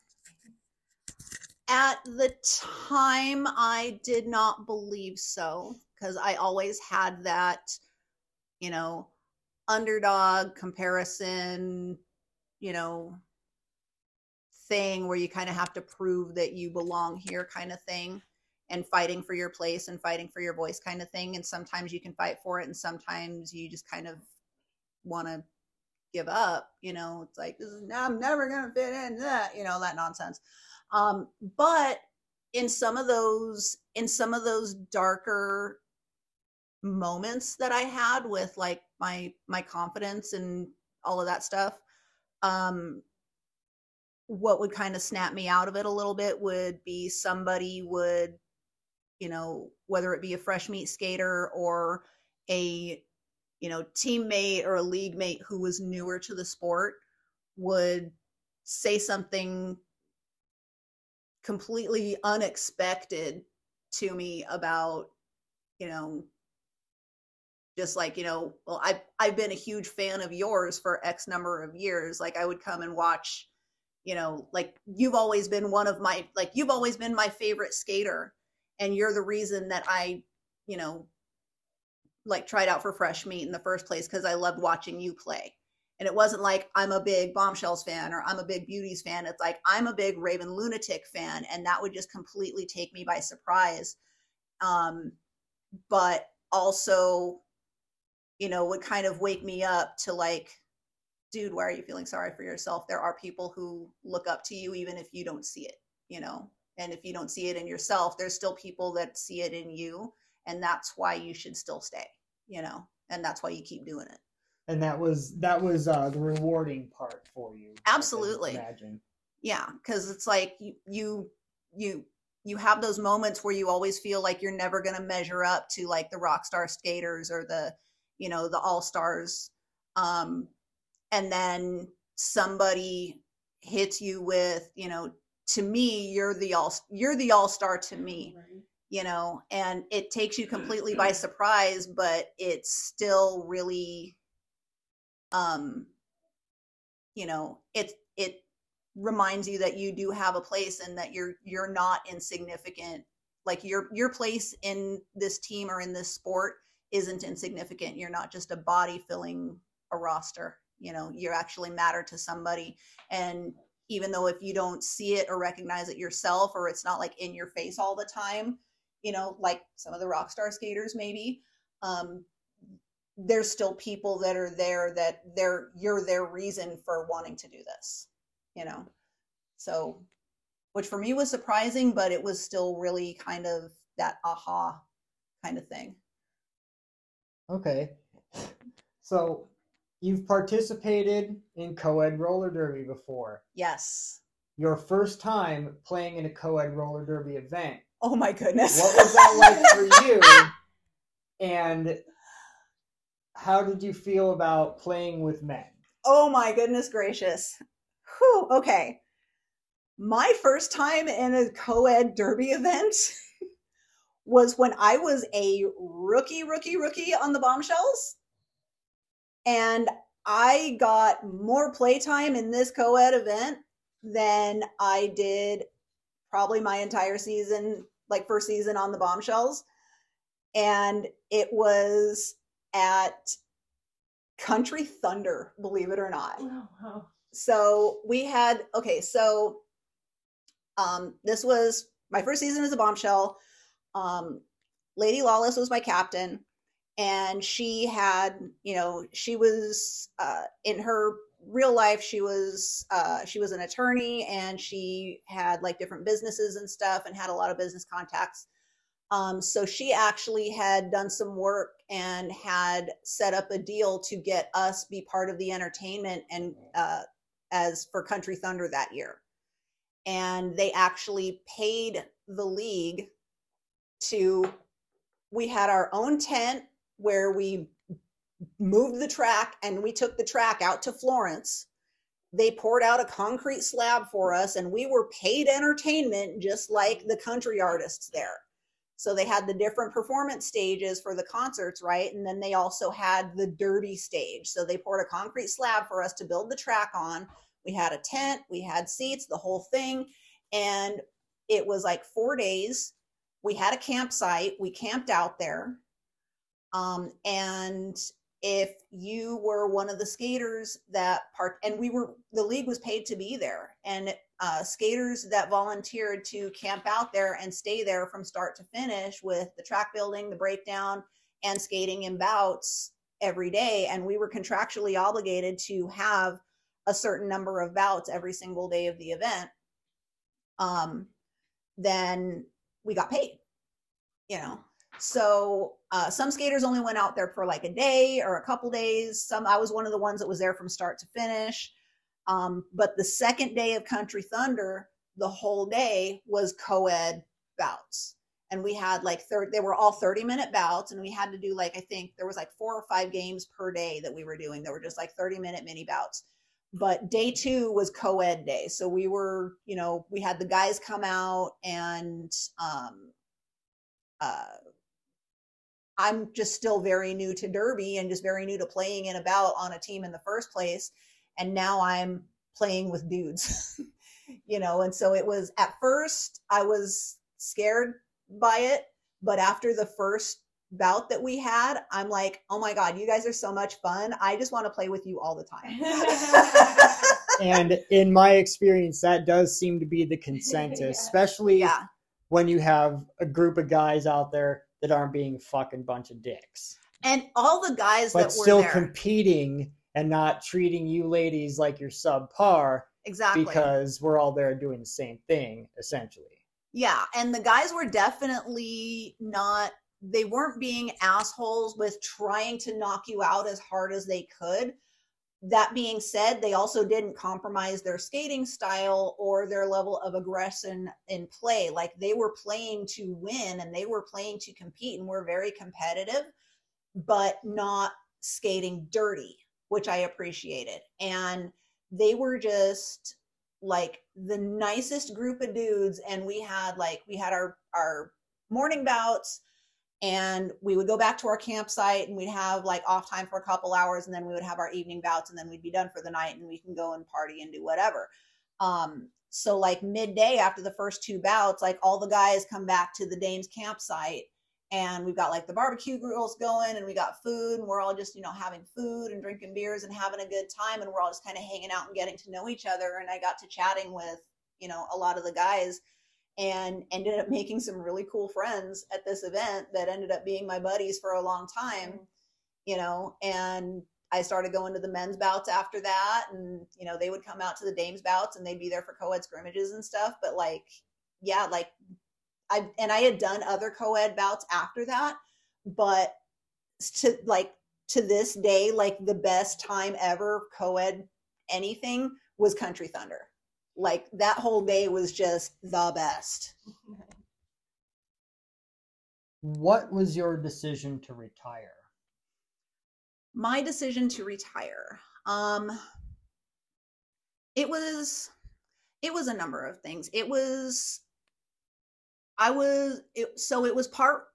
[SPEAKER 3] at the time i did not believe so because i always had that you know underdog comparison you know thing where you kind of have to prove that you belong here kind of thing and fighting for your place and fighting for your voice kind of thing. And sometimes you can fight for it and sometimes you just kind of want to give up you know? It's like this is i'm never gonna fit in that you know that nonsense. Um but in some of those in some of those darker moments that i had with like my my confidence and all of that stuff um what would kind of snap me out of it a little bit would be somebody would you know whether it be a fresh meat skater or a you know teammate or a league mate who was newer to the sport would say something completely unexpected to me about you know just like you know well i've i've been a huge fan of yours for x number of years like i would come and watch you know like you've always been one of my like you've always been my favorite skater and you're the reason that i you know like tried out for fresh meat in the first place because i loved watching you play. And it wasn't like i'm a big bombshells fan or i'm a big beauties fan it's like i'm a big Raevyn Lunatik fan and that would just completely take me by surprise. Um but also you know would kind of wake me up to like dude why are you feeling sorry for yourself there are people who look up to you even if you don't see it you know and if you don't see it in yourself there's still people that see it in you and that's why you should still stay you know and that's why you keep doing it
[SPEAKER 1] And that was that was uh, the rewarding part for you.
[SPEAKER 3] Absolutely.
[SPEAKER 1] Imagine.
[SPEAKER 3] yeah because it's like you you you you have those moments where you always feel like you're never going to measure up to like the rock star skaters or the you know the all stars um and then somebody hits you with you know to me you're the all you're the all star to me you know and it takes you completely by surprise but it's still really um you know it it reminds you that you do have a place and that you're you're not insignificant. Like your your place in this team or in this sport isn't insignificant. You're not just a body filling a roster you know you actually matter to somebody. And even though if you don't see it or recognize it yourself or it's not like in your face all the time you know like some of the rock star skaters maybe um there's still people that are there that they're you're their reason for wanting to do this you know? So which for me was surprising but it was still really kind of that aha kind of thing
[SPEAKER 1] Okay. So you've participated in co-ed roller derby before.
[SPEAKER 3] yes
[SPEAKER 1] Your first time playing in a co-ed roller derby event.
[SPEAKER 3] oh my goodness
[SPEAKER 1] What was that like for you? And how did you feel about playing with men?
[SPEAKER 3] Oh my goodness gracious. Whew, okay. My first time in a co ed derby event was when I was a rookie, rookie, rookie on the bombshells. And I got more playtime in this co ed event than I did probably my entire season, like first season on the bombshells. And it was at Country Thunder, believe it or not.
[SPEAKER 4] Oh,
[SPEAKER 3] So we had okay, so um this was my first season as a bombshell. Um Lady Lawless was my captain and she had, you know, she was uh in her real life she was uh she was an attorney and she had like different businesses and stuff and had a lot of business contacts. Um, so she actually had done some work and had set up a deal to get us be part of the entertainment and uh, as for Country Thunder that year. And they actually paid the league to, we had our own tent where we moved the track and we took the track out to Florence. They poured out a concrete slab for us and we were paid entertainment just like the country artists there. So they had the different performance stages for the concerts, right? And then they also had the dirty stage. So they poured a concrete slab for us to build the track on. We had a tent, we had seats, the whole thing. And it was like four days. We had a campsite, we camped out there. Um, and if you were one of the skaters that part and we were the league was paid to be there and uh, skaters that volunteered to camp out there and stay there from start to finish with the track building the breakdown and skating in bouts every day and we were contractually obligated to have a certain number of bouts every single day of the event um then we got paid you know so uh, some skaters only went out there for like a day or a couple days. Some I was one of the ones that was there from start to finish. Um, but the second day of Country Thunder, the whole day was co-ed bouts. And we had like third, they were all 30 minute bouts. And we had to do like, I think there was like four or five games per day that we were doing. That were just like 30 minute mini bouts. But day two was co-ed day. So we were, you know, we had the guys come out and um, uh, I'm just still very new to Derby and just very new to playing in a bout on a team in the first place. And now I'm playing with dudes, you know. And so it was at first, I was scared by it. But after the first bout that we had, I'm like, oh my God, you guys are so much fun. I just want to play with you all the time.
[SPEAKER 1] and in my experience, that does seem to be the consensus, yeah. especially
[SPEAKER 3] yeah.
[SPEAKER 1] when you have a group of guys out there that aren't being fucking bunch of dicks.
[SPEAKER 3] And all the guys
[SPEAKER 1] but
[SPEAKER 3] that
[SPEAKER 1] still
[SPEAKER 3] were there,
[SPEAKER 1] competing and not treating you ladies like you're subpar
[SPEAKER 3] exactly
[SPEAKER 1] because we're all there doing the same thing essentially.
[SPEAKER 3] Yeah, and the guys were definitely not they weren't being assholes with trying to knock you out as hard as they could that being said, they also didn't compromise their skating style or their level of aggression in play. Like they were playing to win and they were playing to compete and were very competitive, but not skating dirty, which I appreciated. And they were just like the nicest group of dudes. And we had like, we had our, our morning bouts and we would go back to our campsite and we'd have like off time for a couple hours and then we would have our evening bouts and then we'd be done for the night and we can go and party and do whatever. Um so like midday after the first two bouts like all the guys come back to the dames campsite and we've got like the barbecue grills going and we got food and we're all just you know having food and drinking beers and having a good time and we're all just kind of hanging out and getting to know each other and i got to chatting with you know a lot of the guys and ended up making some really cool friends at this event that ended up being my buddies for a long time, mm-hmm. you know, and I started going to the men's bouts after that. And, you know, they would come out to the dames bouts and they'd be there for co-ed scrimmages and stuff. But like, yeah, like I, and I had done other co-ed bouts after that, but to like, to this day, like the best time ever co-ed anything was country thunder like that whole day was just the best.
[SPEAKER 1] What was your decision to retire?
[SPEAKER 3] My decision to retire. Um it was it was a number of things. It was I was it, so it was part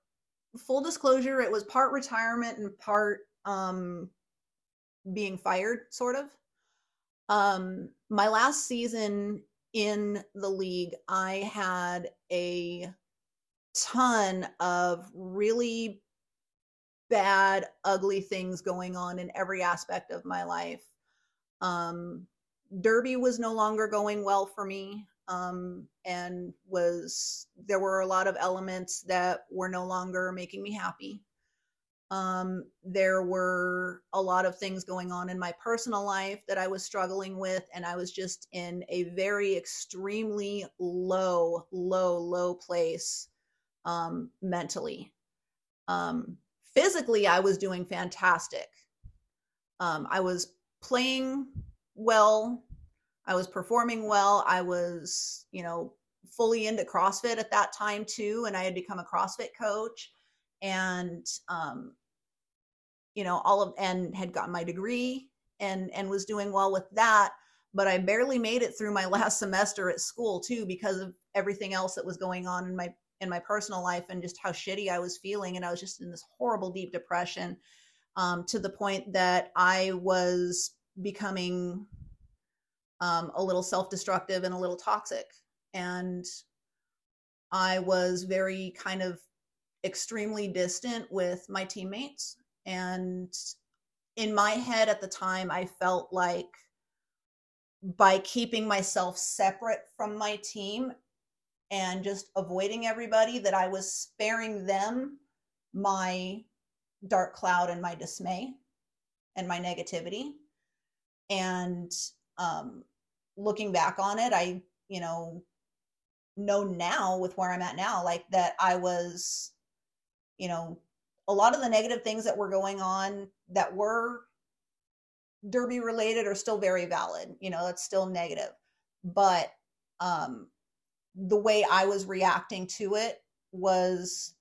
[SPEAKER 3] full disclosure, it was part retirement and part um being fired sort of. Um, my last season in the league, I had a ton of really bad, ugly things going on in every aspect of my life. Um, Derby was no longer going well for me. Um, and was there were a lot of elements that were no longer making me happy. Um, there were a lot of things going on in my personal life that I was struggling with, and I was just in a very extremely low, low, low place um, mentally. Um, physically, I was doing fantastic. Um, I was playing well. I was performing well. I was, you know, fully into CrossFit at that time too, and I had become a CrossFit coach and um, you know, all of and had gotten my degree and and was doing well with that, but I barely made it through my last semester at school too because of everything else that was going on in my in my personal life and just how shitty I was feeling. And I was just in this horrible deep depression um, to the point that I was becoming um, a little self-destructive and a little toxic. And I was very kind of extremely distant with my teammates. And in my head at the time, I felt like by keeping myself separate from my team and just avoiding everybody, that I was sparing them my dark cloud and my dismay and my negativity. And um, looking back on it, I, you know, know now with where I'm at now, like that I was, you know, a lot of the negative things that were going on that were derby related are still very valid. You know, that's still negative. But um the way I was reacting to it was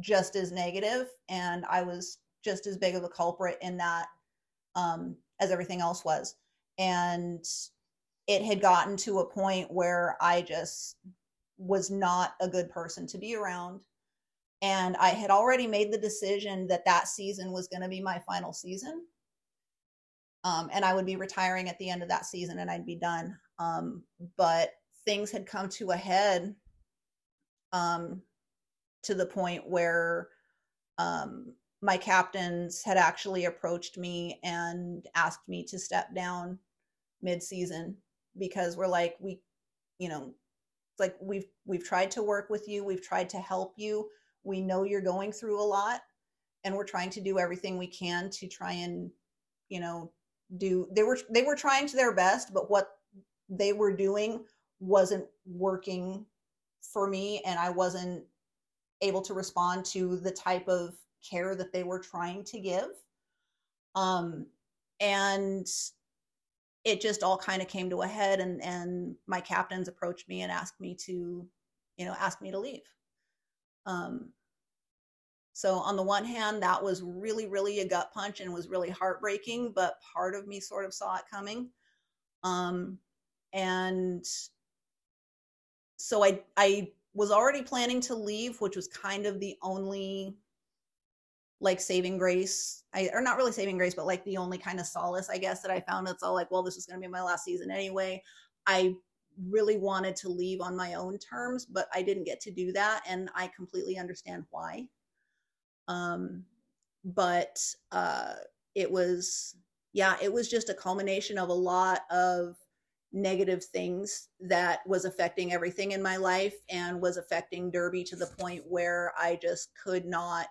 [SPEAKER 3] just as negative and I was just as big of a culprit in that um as everything else was. And it had gotten to a point where I just was not a good person to be around. And I had already made the decision that that season was going to be my final season. Um, and I would be retiring at the end of that season and I'd be done. Um, but things had come to a head um, to the point where um, my captains had actually approached me and asked me to step down mid-season because we're like we you know like we've we've tried to work with you we've tried to help you we know you're going through a lot and we're trying to do everything we can to try and you know do they were they were trying to their best but what they were doing wasn't working for me and I wasn't able to respond to the type of care that they were trying to give. Um and it just all kind of came to a head and and my captains approached me and asked me to you know ask me to leave um so on the one hand that was really really a gut punch and was really heartbreaking but part of me sort of saw it coming. Um and so i i was already planning to leave which was kind of the only like saving grace. I, or not really saving grace but like the only kind of solace i guess that i found. It's all like well this is going to be my last season anyway. I really wanted to leave on my own terms but i didn't get to do that and i completely understand why um but uh it was yeah it was just a culmination of a lot of negative things that was affecting everything in my life and was affecting derby to the point where i just could not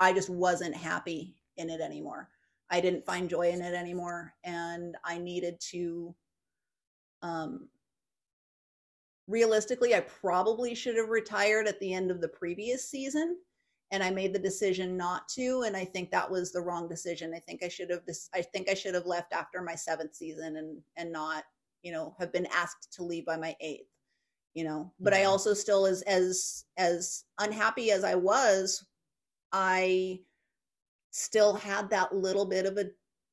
[SPEAKER 3] I just wasn't happy in it anymore. I didn't find joy in it anymore. And I needed to, um, realistically, I probably should have retired at the end of the previous season. And I made the decision not to. And I think that was the wrong decision. I think I should have, this, I think I should have left after my seventh season and, and not, you know, have been asked to leave by my eighth you know but yeah. i also still as as as unhappy as i was I still had that little bit of a,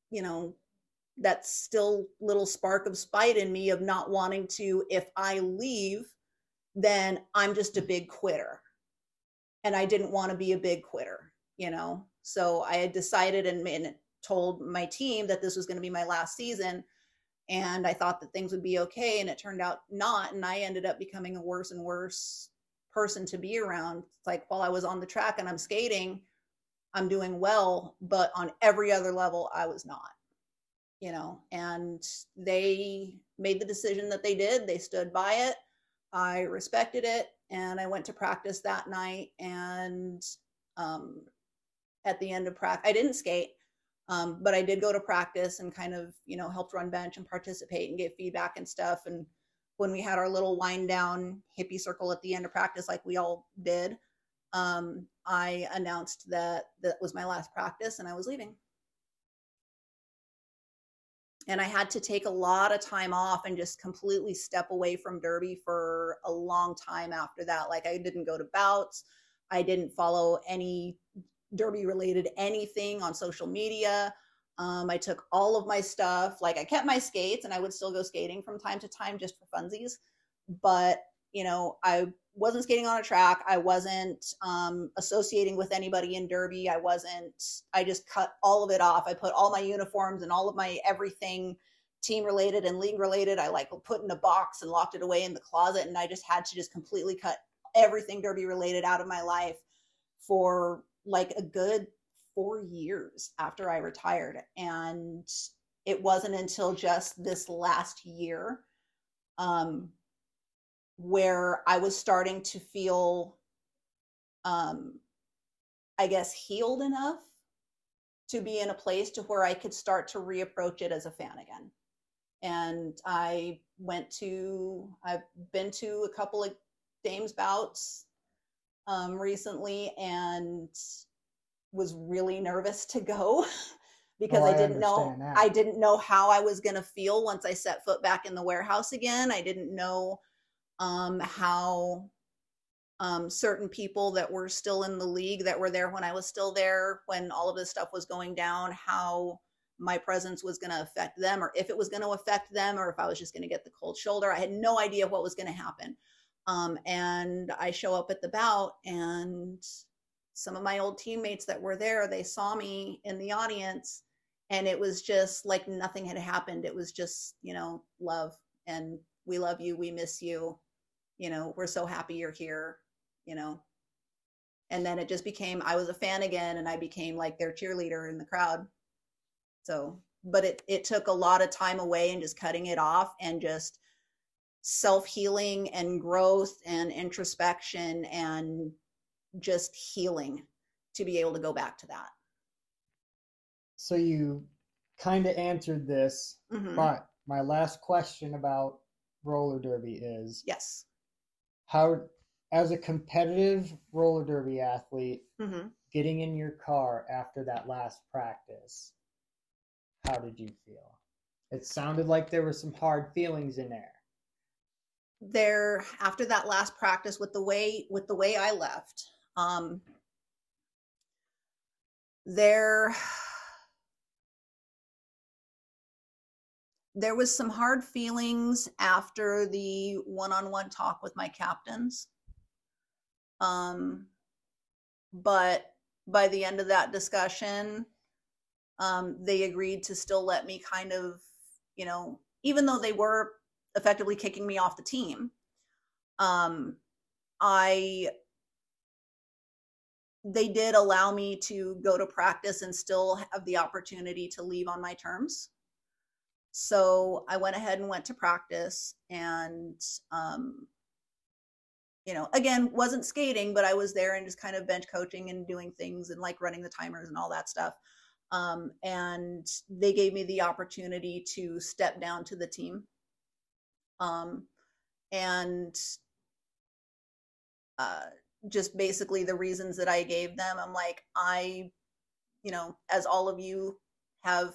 [SPEAKER 3] you know, that still little spark of spite in me of not wanting to, if I leave, then I'm just a big quitter. And I didn't want to be a big quitter, you know? So I had decided and, and told my team that this was going to be my last season. And I thought that things would be okay. And it turned out not. And I ended up becoming a worse and worse person to be around. It's like while I was on the track and I'm skating, I'm doing well, but on every other level, I was not, you know, and they made the decision that they did. They stood by it. I respected it. And I went to practice that night. And um, at the end of practice, I didn't skate, um, but I did go to practice and kind of, you know, helped run bench and participate and get feedback and stuff. And when we had our little wind down hippie circle at the end of practice, like we all did, um, I announced that that was my last practice and I was leaving. And I had to take a lot of time off and just completely step away from Derby for a long time after that. Like I didn't go to bouts, I didn't follow any derby related anything on social media. Um, I took all of my stuff. Like I kept my skates and I would still go skating from time to time just for funsies. But, you know, I wasn't skating on a track. I wasn't um, associating with anybody in Derby. I wasn't, I just cut all of it off. I put all my uniforms and all of my everything team related and league related. I like put in a box and locked it away in the closet. And I just had to just completely cut everything Derby related out of my life for like a good four years after I retired. And it wasn't until just this last year um, where I was starting to feel, um, I guess, healed enough to be in a place to where I could start to reapproach it as a fan again. And I went to, I've been to a couple of Dames bouts um, recently and was really nervous to go because
[SPEAKER 1] Oh,
[SPEAKER 3] I
[SPEAKER 1] I
[SPEAKER 3] didn't know
[SPEAKER 1] that.
[SPEAKER 3] I didn't know how I was going to feel once I set foot back in the warehouse again. I didn't know um, how um, certain people that were still in the league that were there when I was still there when all of this stuff was going down, how my presence was going to affect them or if it was going to affect them or if I was just going to get the cold shoulder. I had no idea what was going to happen. Um, and I show up at the bout and some of my old teammates that were there, they saw me in the audience and it was just like nothing had happened. It was just, you know, love and we love you. We miss you. You know, we're so happy you're here, you know. And then it just became, I was a fan again and I became like their cheerleader in the crowd. So, but it, it took a lot of time away and just cutting it off and just self healing and growth and introspection and just healing to be able to go back to that.
[SPEAKER 1] So you kind of answered this,
[SPEAKER 3] Mhm.
[SPEAKER 1] but my last question about roller derby is
[SPEAKER 3] Yes.
[SPEAKER 1] How, as a competitive roller derby athlete,
[SPEAKER 3] hmm
[SPEAKER 1] getting in your car after that last practice, how did you feel? It sounded like there were some hard feelings in there.
[SPEAKER 3] There, after that last practice, with the way with the way I left, um, there there was some hard feelings after the one-on-one talk with my captains. Um, but by the end of that discussion um, they agreed to still let me kind of you know even though they were effectively kicking me off the team um, i they did allow me to go to practice and still have the opportunity to leave on my terms so I went ahead and went to practice and um, you know, again, wasn't skating, but I was there and just kind of bench coaching and doing things and like running the timers and all that stuff. Um, and they gave me the opportunity to step down to the team. Um, and uh, just basically the reasons that I gave them, I'm like, I, you know, as all of you have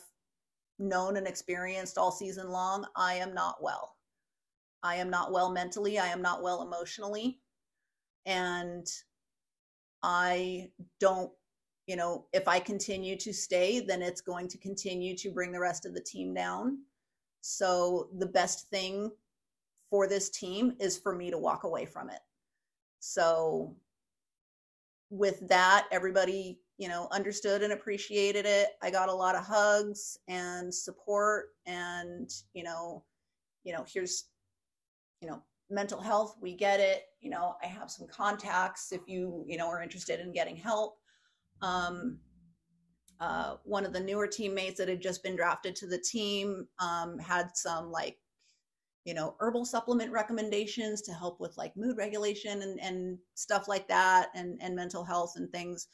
[SPEAKER 3] known and experienced all season long, I am not well. I am not well mentally. I am not well emotionally. And I don't, you know, if I continue to stay, then it's going to continue to bring the rest of the team down. So the best thing for this team is for me to walk away from it. So with that, everybody, you know, understood and appreciated it. I got a lot of hugs and support and, you know, you know, here's, you know, mental health, we get it. You know, I have some contacts if you, you know, are interested in getting help. Um, uh, one of the newer teammates that had just been drafted to the team um, had some like you know herbal supplement recommendations to help with like mood regulation and, and stuff like that and, and mental health and things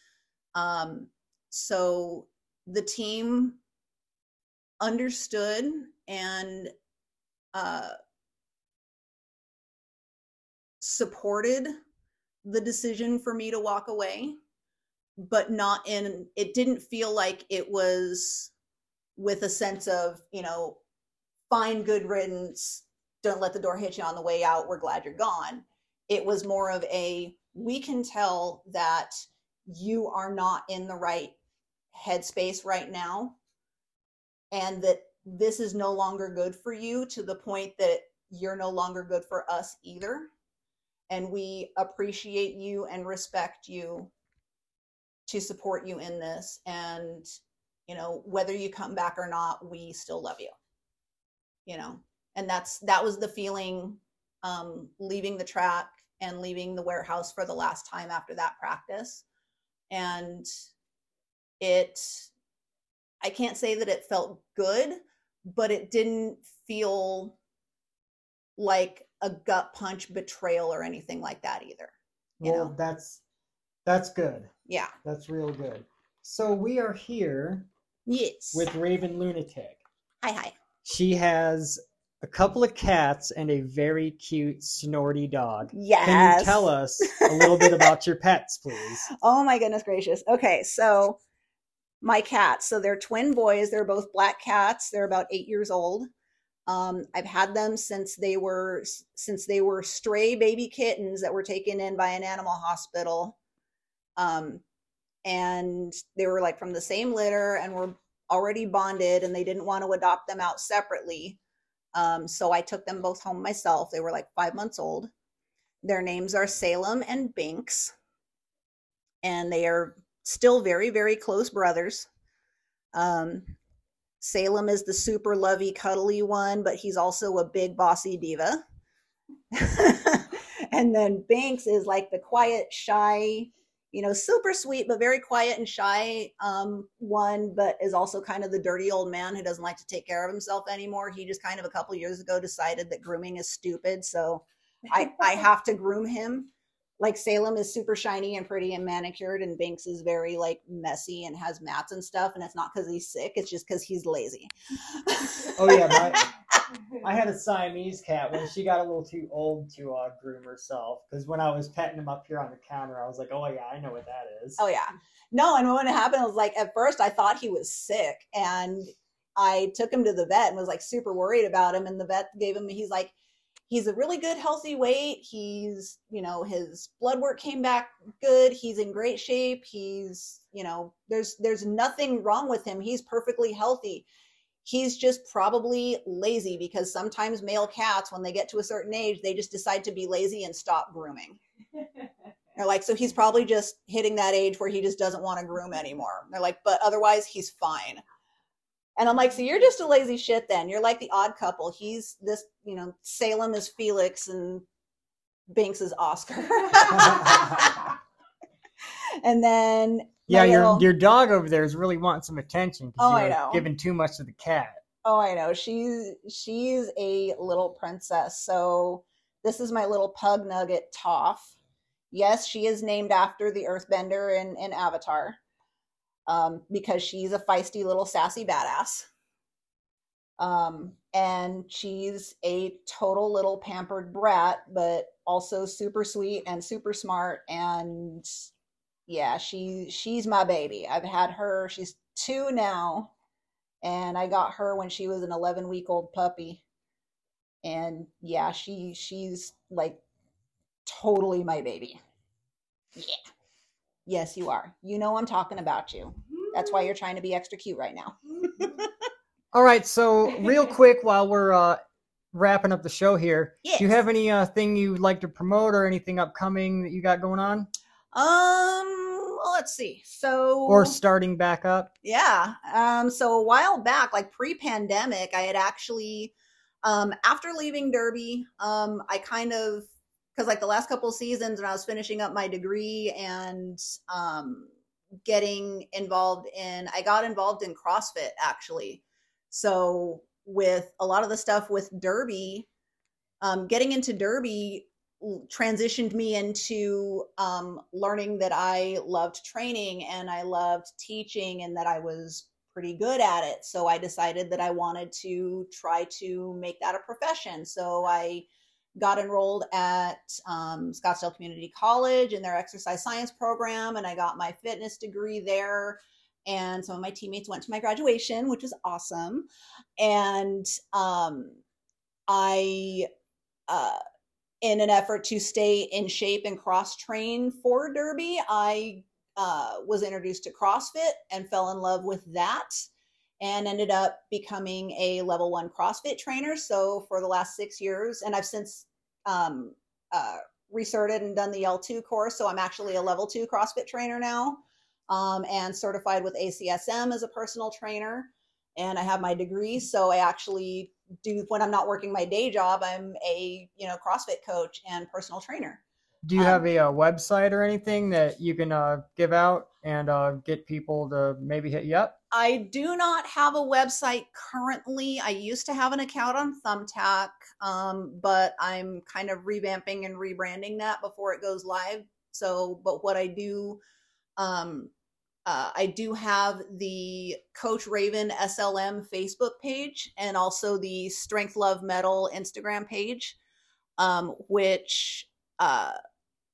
[SPEAKER 3] um, so the team understood and uh, supported the decision for me to walk away but not in it didn't feel like it was with a sense of you know fine good riddance. Don't let the door hit you on the way out. We're glad you're gone. It was more of a we can tell that you are not in the right headspace right now and that this is no longer good for you to the point that you're no longer good for us either. And we appreciate you and respect you to support you in this. And, you know, whether you come back or not, we still love you. You know, and that's that was the feeling um, leaving the track and leaving the warehouse for the last time after that practice. And it, I can't say that it felt good, but it didn't feel like a gut punch betrayal or anything like that either. You
[SPEAKER 1] well,
[SPEAKER 3] know?
[SPEAKER 1] that's that's good.
[SPEAKER 3] Yeah.
[SPEAKER 1] That's real good. So we are here
[SPEAKER 3] Yes.
[SPEAKER 1] with Raevyn Lunatik.
[SPEAKER 3] hi hi.
[SPEAKER 1] She has a couple of cats and a very cute snorty dog.
[SPEAKER 3] Yes.
[SPEAKER 1] Can you tell us a little bit about your pets, please?
[SPEAKER 3] Oh my goodness gracious. Okay, so my cats. So they're twin boys. They're both black cats. They're about eight years old. Um, I've had them since they were since they were stray baby kittens that were taken in by an animal hospital. Um, and they were like from the same litter and were already bonded, and they didn't want to adopt them out separately. Um, so I took them both home myself. They were like five months old. Their names are Salem and Binks, and they are still very, very close brothers. Um, Salem is the super lovey, cuddly one, but he's also a big, bossy diva. and then Binks is like the quiet, shy, you know, super sweet, but very quiet and shy um, one, but is also kind of the dirty old man who doesn't like to take care of himself anymore. He just kind of a couple years ago decided that grooming is stupid. So I, I have to groom him like Salem is super shiny and pretty and manicured, and Binks is very like messy and has mats and stuff. And it's not because he's sick; it's just because he's lazy.
[SPEAKER 1] Oh yeah, my, I had a Siamese cat when she got a little too old to uh, groom herself. Because when I was petting him up here on the counter, I was like, "Oh yeah, I know what that is."
[SPEAKER 3] oh yeah, no. And when it happened, I was like, at first I thought he was sick, and I took him to the vet and was like super worried about him. And the vet gave him, he's like, he's a really good healthy weight. He's you know his blood work came back good. He's in great shape. He's you know there's there's nothing wrong with him. He's perfectly healthy. He's just probably lazy because sometimes male cats when they get to a certain age they just decide to be lazy and stop grooming. They're like so he's probably just hitting that age where he just doesn't want to groom anymore. They're like but otherwise he's fine and I'm like, so you're just a lazy shit then. You're like the odd couple. He's this, you know, Salem is Felix and Binks is Oscar. and then
[SPEAKER 1] yeah, your your dog over there is really wanting some attention
[SPEAKER 3] Oh,
[SPEAKER 1] because
[SPEAKER 3] I
[SPEAKER 1] you're
[SPEAKER 3] know.
[SPEAKER 1] giving too much to the cat.
[SPEAKER 3] Oh, I know. She's she's a little princess. So this is my little pug nugget Toph. Yes, she is named after the Earthbender in, in Avatar. Um, because she's a feisty little sassy badass. Um, and she's a total little pampered brat, but also super sweet and super smart. And yeah, she she's my baby. I've had her. She's two now, and I got her when she was an 11 week old puppy. And yeah, she she's like totally my baby. Yeah. Yes, you are. You know I'm talking about you. That's why you're trying to be extra cute right now.
[SPEAKER 1] All right, so real quick while we're uh, wrapping up the show here,
[SPEAKER 3] Yes.
[SPEAKER 1] do you have any uh, thing you'd like to promote or anything upcoming that you got going on
[SPEAKER 3] Um, well, let's see. So
[SPEAKER 1] or starting back up?
[SPEAKER 3] Yeah. Um, so a while back, like pre-pandemic, I had actually, um, after leaving Derby, um, I kind of, because like the last couple seasons when I was finishing up my degree and um, getting involved in, I got involved in CrossFit actually. So with a lot of the stuff with Derby, um, getting into Derby transitioned me into um, learning that I loved training and I loved teaching and that I was pretty good at it. So I decided that I wanted to try to make that a profession. So I got enrolled at um, Scottsdale Community College in their exercise science program and I got my fitness degree there. And some of my teammates went to my graduation, which was awesome. And um, I, uh, in an effort to stay in shape and cross train for Derby, I uh, was introduced to CrossFit and fell in love with that and ended up becoming a level one CrossFit trainer. So for the last six years, and I've since um, uh, recerted and done the L2 course. So I'm actually a level two CrossFit trainer now um, and certified with ACSM as a personal trainer. And I have my degree. So I actually do, when I'm not working my day job, I'm a, you know, CrossFit coach and personal trainer.
[SPEAKER 1] Do you
[SPEAKER 3] Um,
[SPEAKER 1] have a, uh website or anything that you can uh, give out and uh, get people to maybe hit you up?
[SPEAKER 3] I do not have a website currently. I used to have an account on Thumbtack, um, but I'm kind of revamping and rebranding that before it goes live. So, but what I do, um, uh, I do have the Coach Raevyn SLM Facebook page and also the Strength Love Metal Instagram page, um, which uh,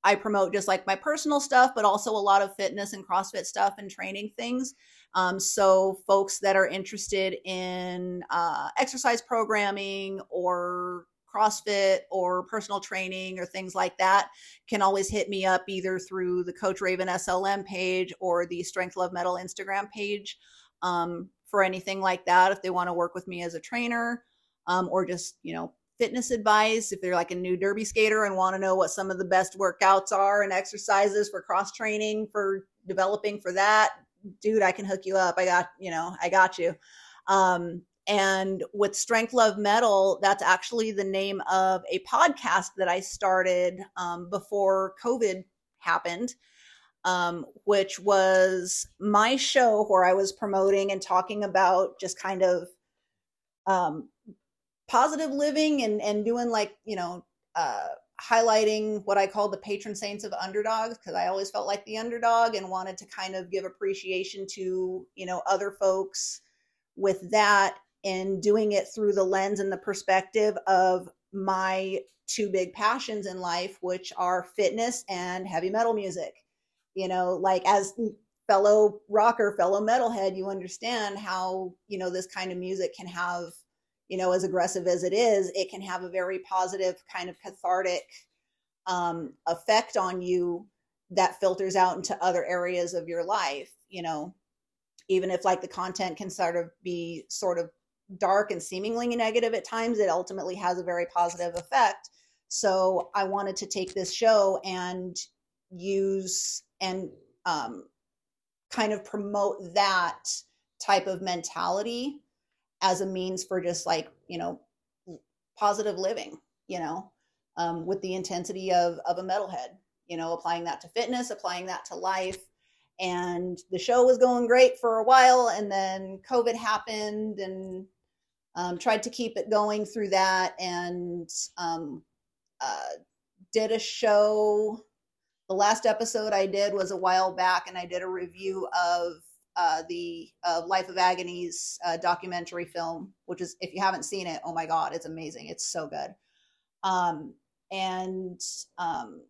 [SPEAKER 3] I promote just like my personal stuff, but also a lot of fitness and CrossFit stuff and training things. Um, so folks that are interested in uh, exercise programming or CrossFit or personal training or things like that can always hit me up either through the Coach Raevyn SLM page or the Strength Love Metal Instagram page um, for anything like that. If they want to work with me as a trainer um, or just, you know, fitness advice, if they're like a new derby skater and want to know what some of the best workouts are and exercises for cross training for developing for that, dude, I can hook you up. I got, you know, I got you. Um, and with Strength Love Metal, that's actually the name of a podcast that I started um, before COVID happened, um, which was my show where I was promoting and talking about just kind of um, positive living and, and doing like, you know, uh, highlighting what I call the patron saints of underdogs because I always felt like the underdog and wanted to kind of give appreciation to, you know, other folks with that and doing it through the lens and the perspective of my two big passions in life, which are fitness and heavy metal music. You know, like as fellow rocker, fellow metalhead, you understand how, you know, this kind of music can have, you know, as aggressive as it is, it can have a very positive kind of cathartic um, effect on you that filters out into other areas of your life, you know, even if like the content can sort of be sort of dark and seemingly negative at times, it ultimately has a very positive effect. So I wanted to take this show and use and um, kind of promote that type of mentality as a means for just like, you know, positive living, you know, um, with the intensity of, of a metalhead, you know, applying that to fitness, applying that to life. And the show was going great for a while. And then COVID happened and um, tried to keep it going through that and um, uh, did a show. The last episode I did was a while back, and I did a review of uh, the uh, Life of Agony's uh, documentary film, which is, if you haven't seen it, oh my God, it's amazing. It's so good. Um, and um,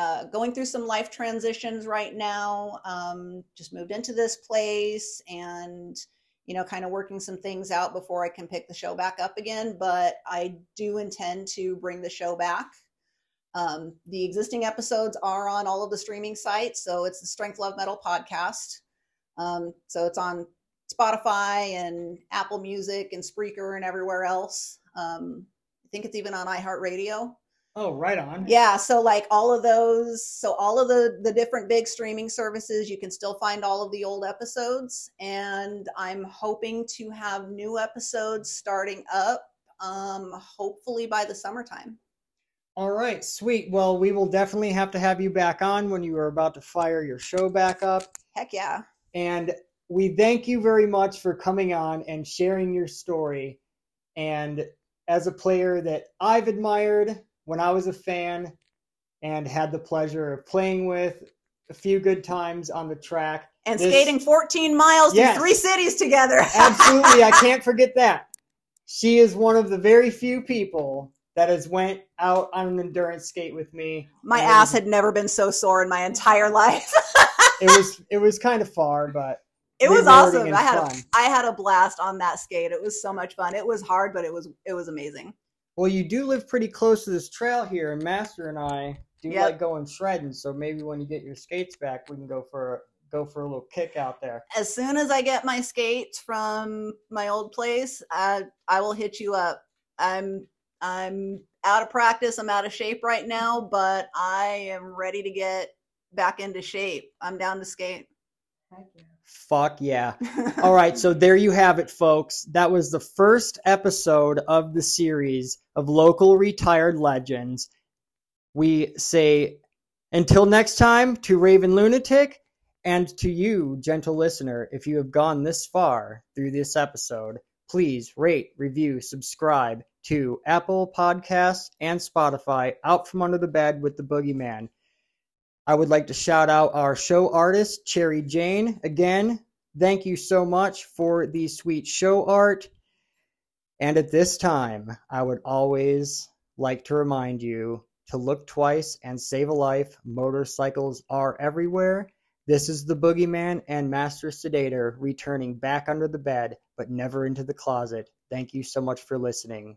[SPEAKER 3] uh, going through some life transitions right now. Um, just moved into this place and, you know, kind of working some things out before I can pick the show back up again. But I do intend to bring the show back. Um, the existing episodes are on all of the streaming sites. So it's the Strength Love Metal podcast. Um, so it's on Spotify and Apple Music and Spreaker and everywhere else. Um, I think it's even on iHeartRadio.
[SPEAKER 1] Oh, right on.
[SPEAKER 3] Yeah, so like all of those, so all of the the different big streaming services, you can still find all of the old episodes, and I'm hoping to have new episodes starting up, um, hopefully by the summertime.
[SPEAKER 1] All right, sweet. Well, we will definitely have to have you back on when you are about to fire your show back up.
[SPEAKER 3] Heck yeah!
[SPEAKER 1] And we thank you very much for coming on and sharing your story. And as a player that I've admired when I was a fan and had the pleasure of playing with a few good times on the track.
[SPEAKER 3] And
[SPEAKER 1] This-
[SPEAKER 3] skating 14 miles
[SPEAKER 1] Yes.
[SPEAKER 3] to three cities together.
[SPEAKER 1] Absolutely, I can't forget that. She is one of the very few people that has went out on an endurance skate with me.
[SPEAKER 3] My ass had never been so sore in my entire life.
[SPEAKER 1] It was it was kind of far, but
[SPEAKER 3] it was awesome. I had a. I had a blast on that skate. It was so much fun. It was hard, but it was it was amazing.
[SPEAKER 1] Well, you do live pretty close to this trail here, and Master and I do
[SPEAKER 3] Yep.
[SPEAKER 1] like going shredding. So maybe when you get your skates back, we can go for go for a little kick out there.
[SPEAKER 3] As soon as I get my skates from my old place, I I will hit you up. I'm I'm out of practice. I'm out of shape right now, but I am ready to get back into shape. I'm down to skate.
[SPEAKER 1] Fuck yeah! All right, so there you have it, folks. That was the first episode of the series of local retired legends. We say until next time to Raevyn Lunatik and to you, gentle listener, if you have gone this far through this episode, please rate, review, subscribe to Apple Podcasts and Spotify Out From Under the Bed with the Boogeyman. I would like to shout out our show artist, Cherry Jane. Again, thank you so much for the sweet show art. And at this time, I would always like to remind you to look twice and save a life. Motorcycles are everywhere. This is the Boogeyman and Master Sedator returning back under the bed, but never into the closet. Thank you so much for listening.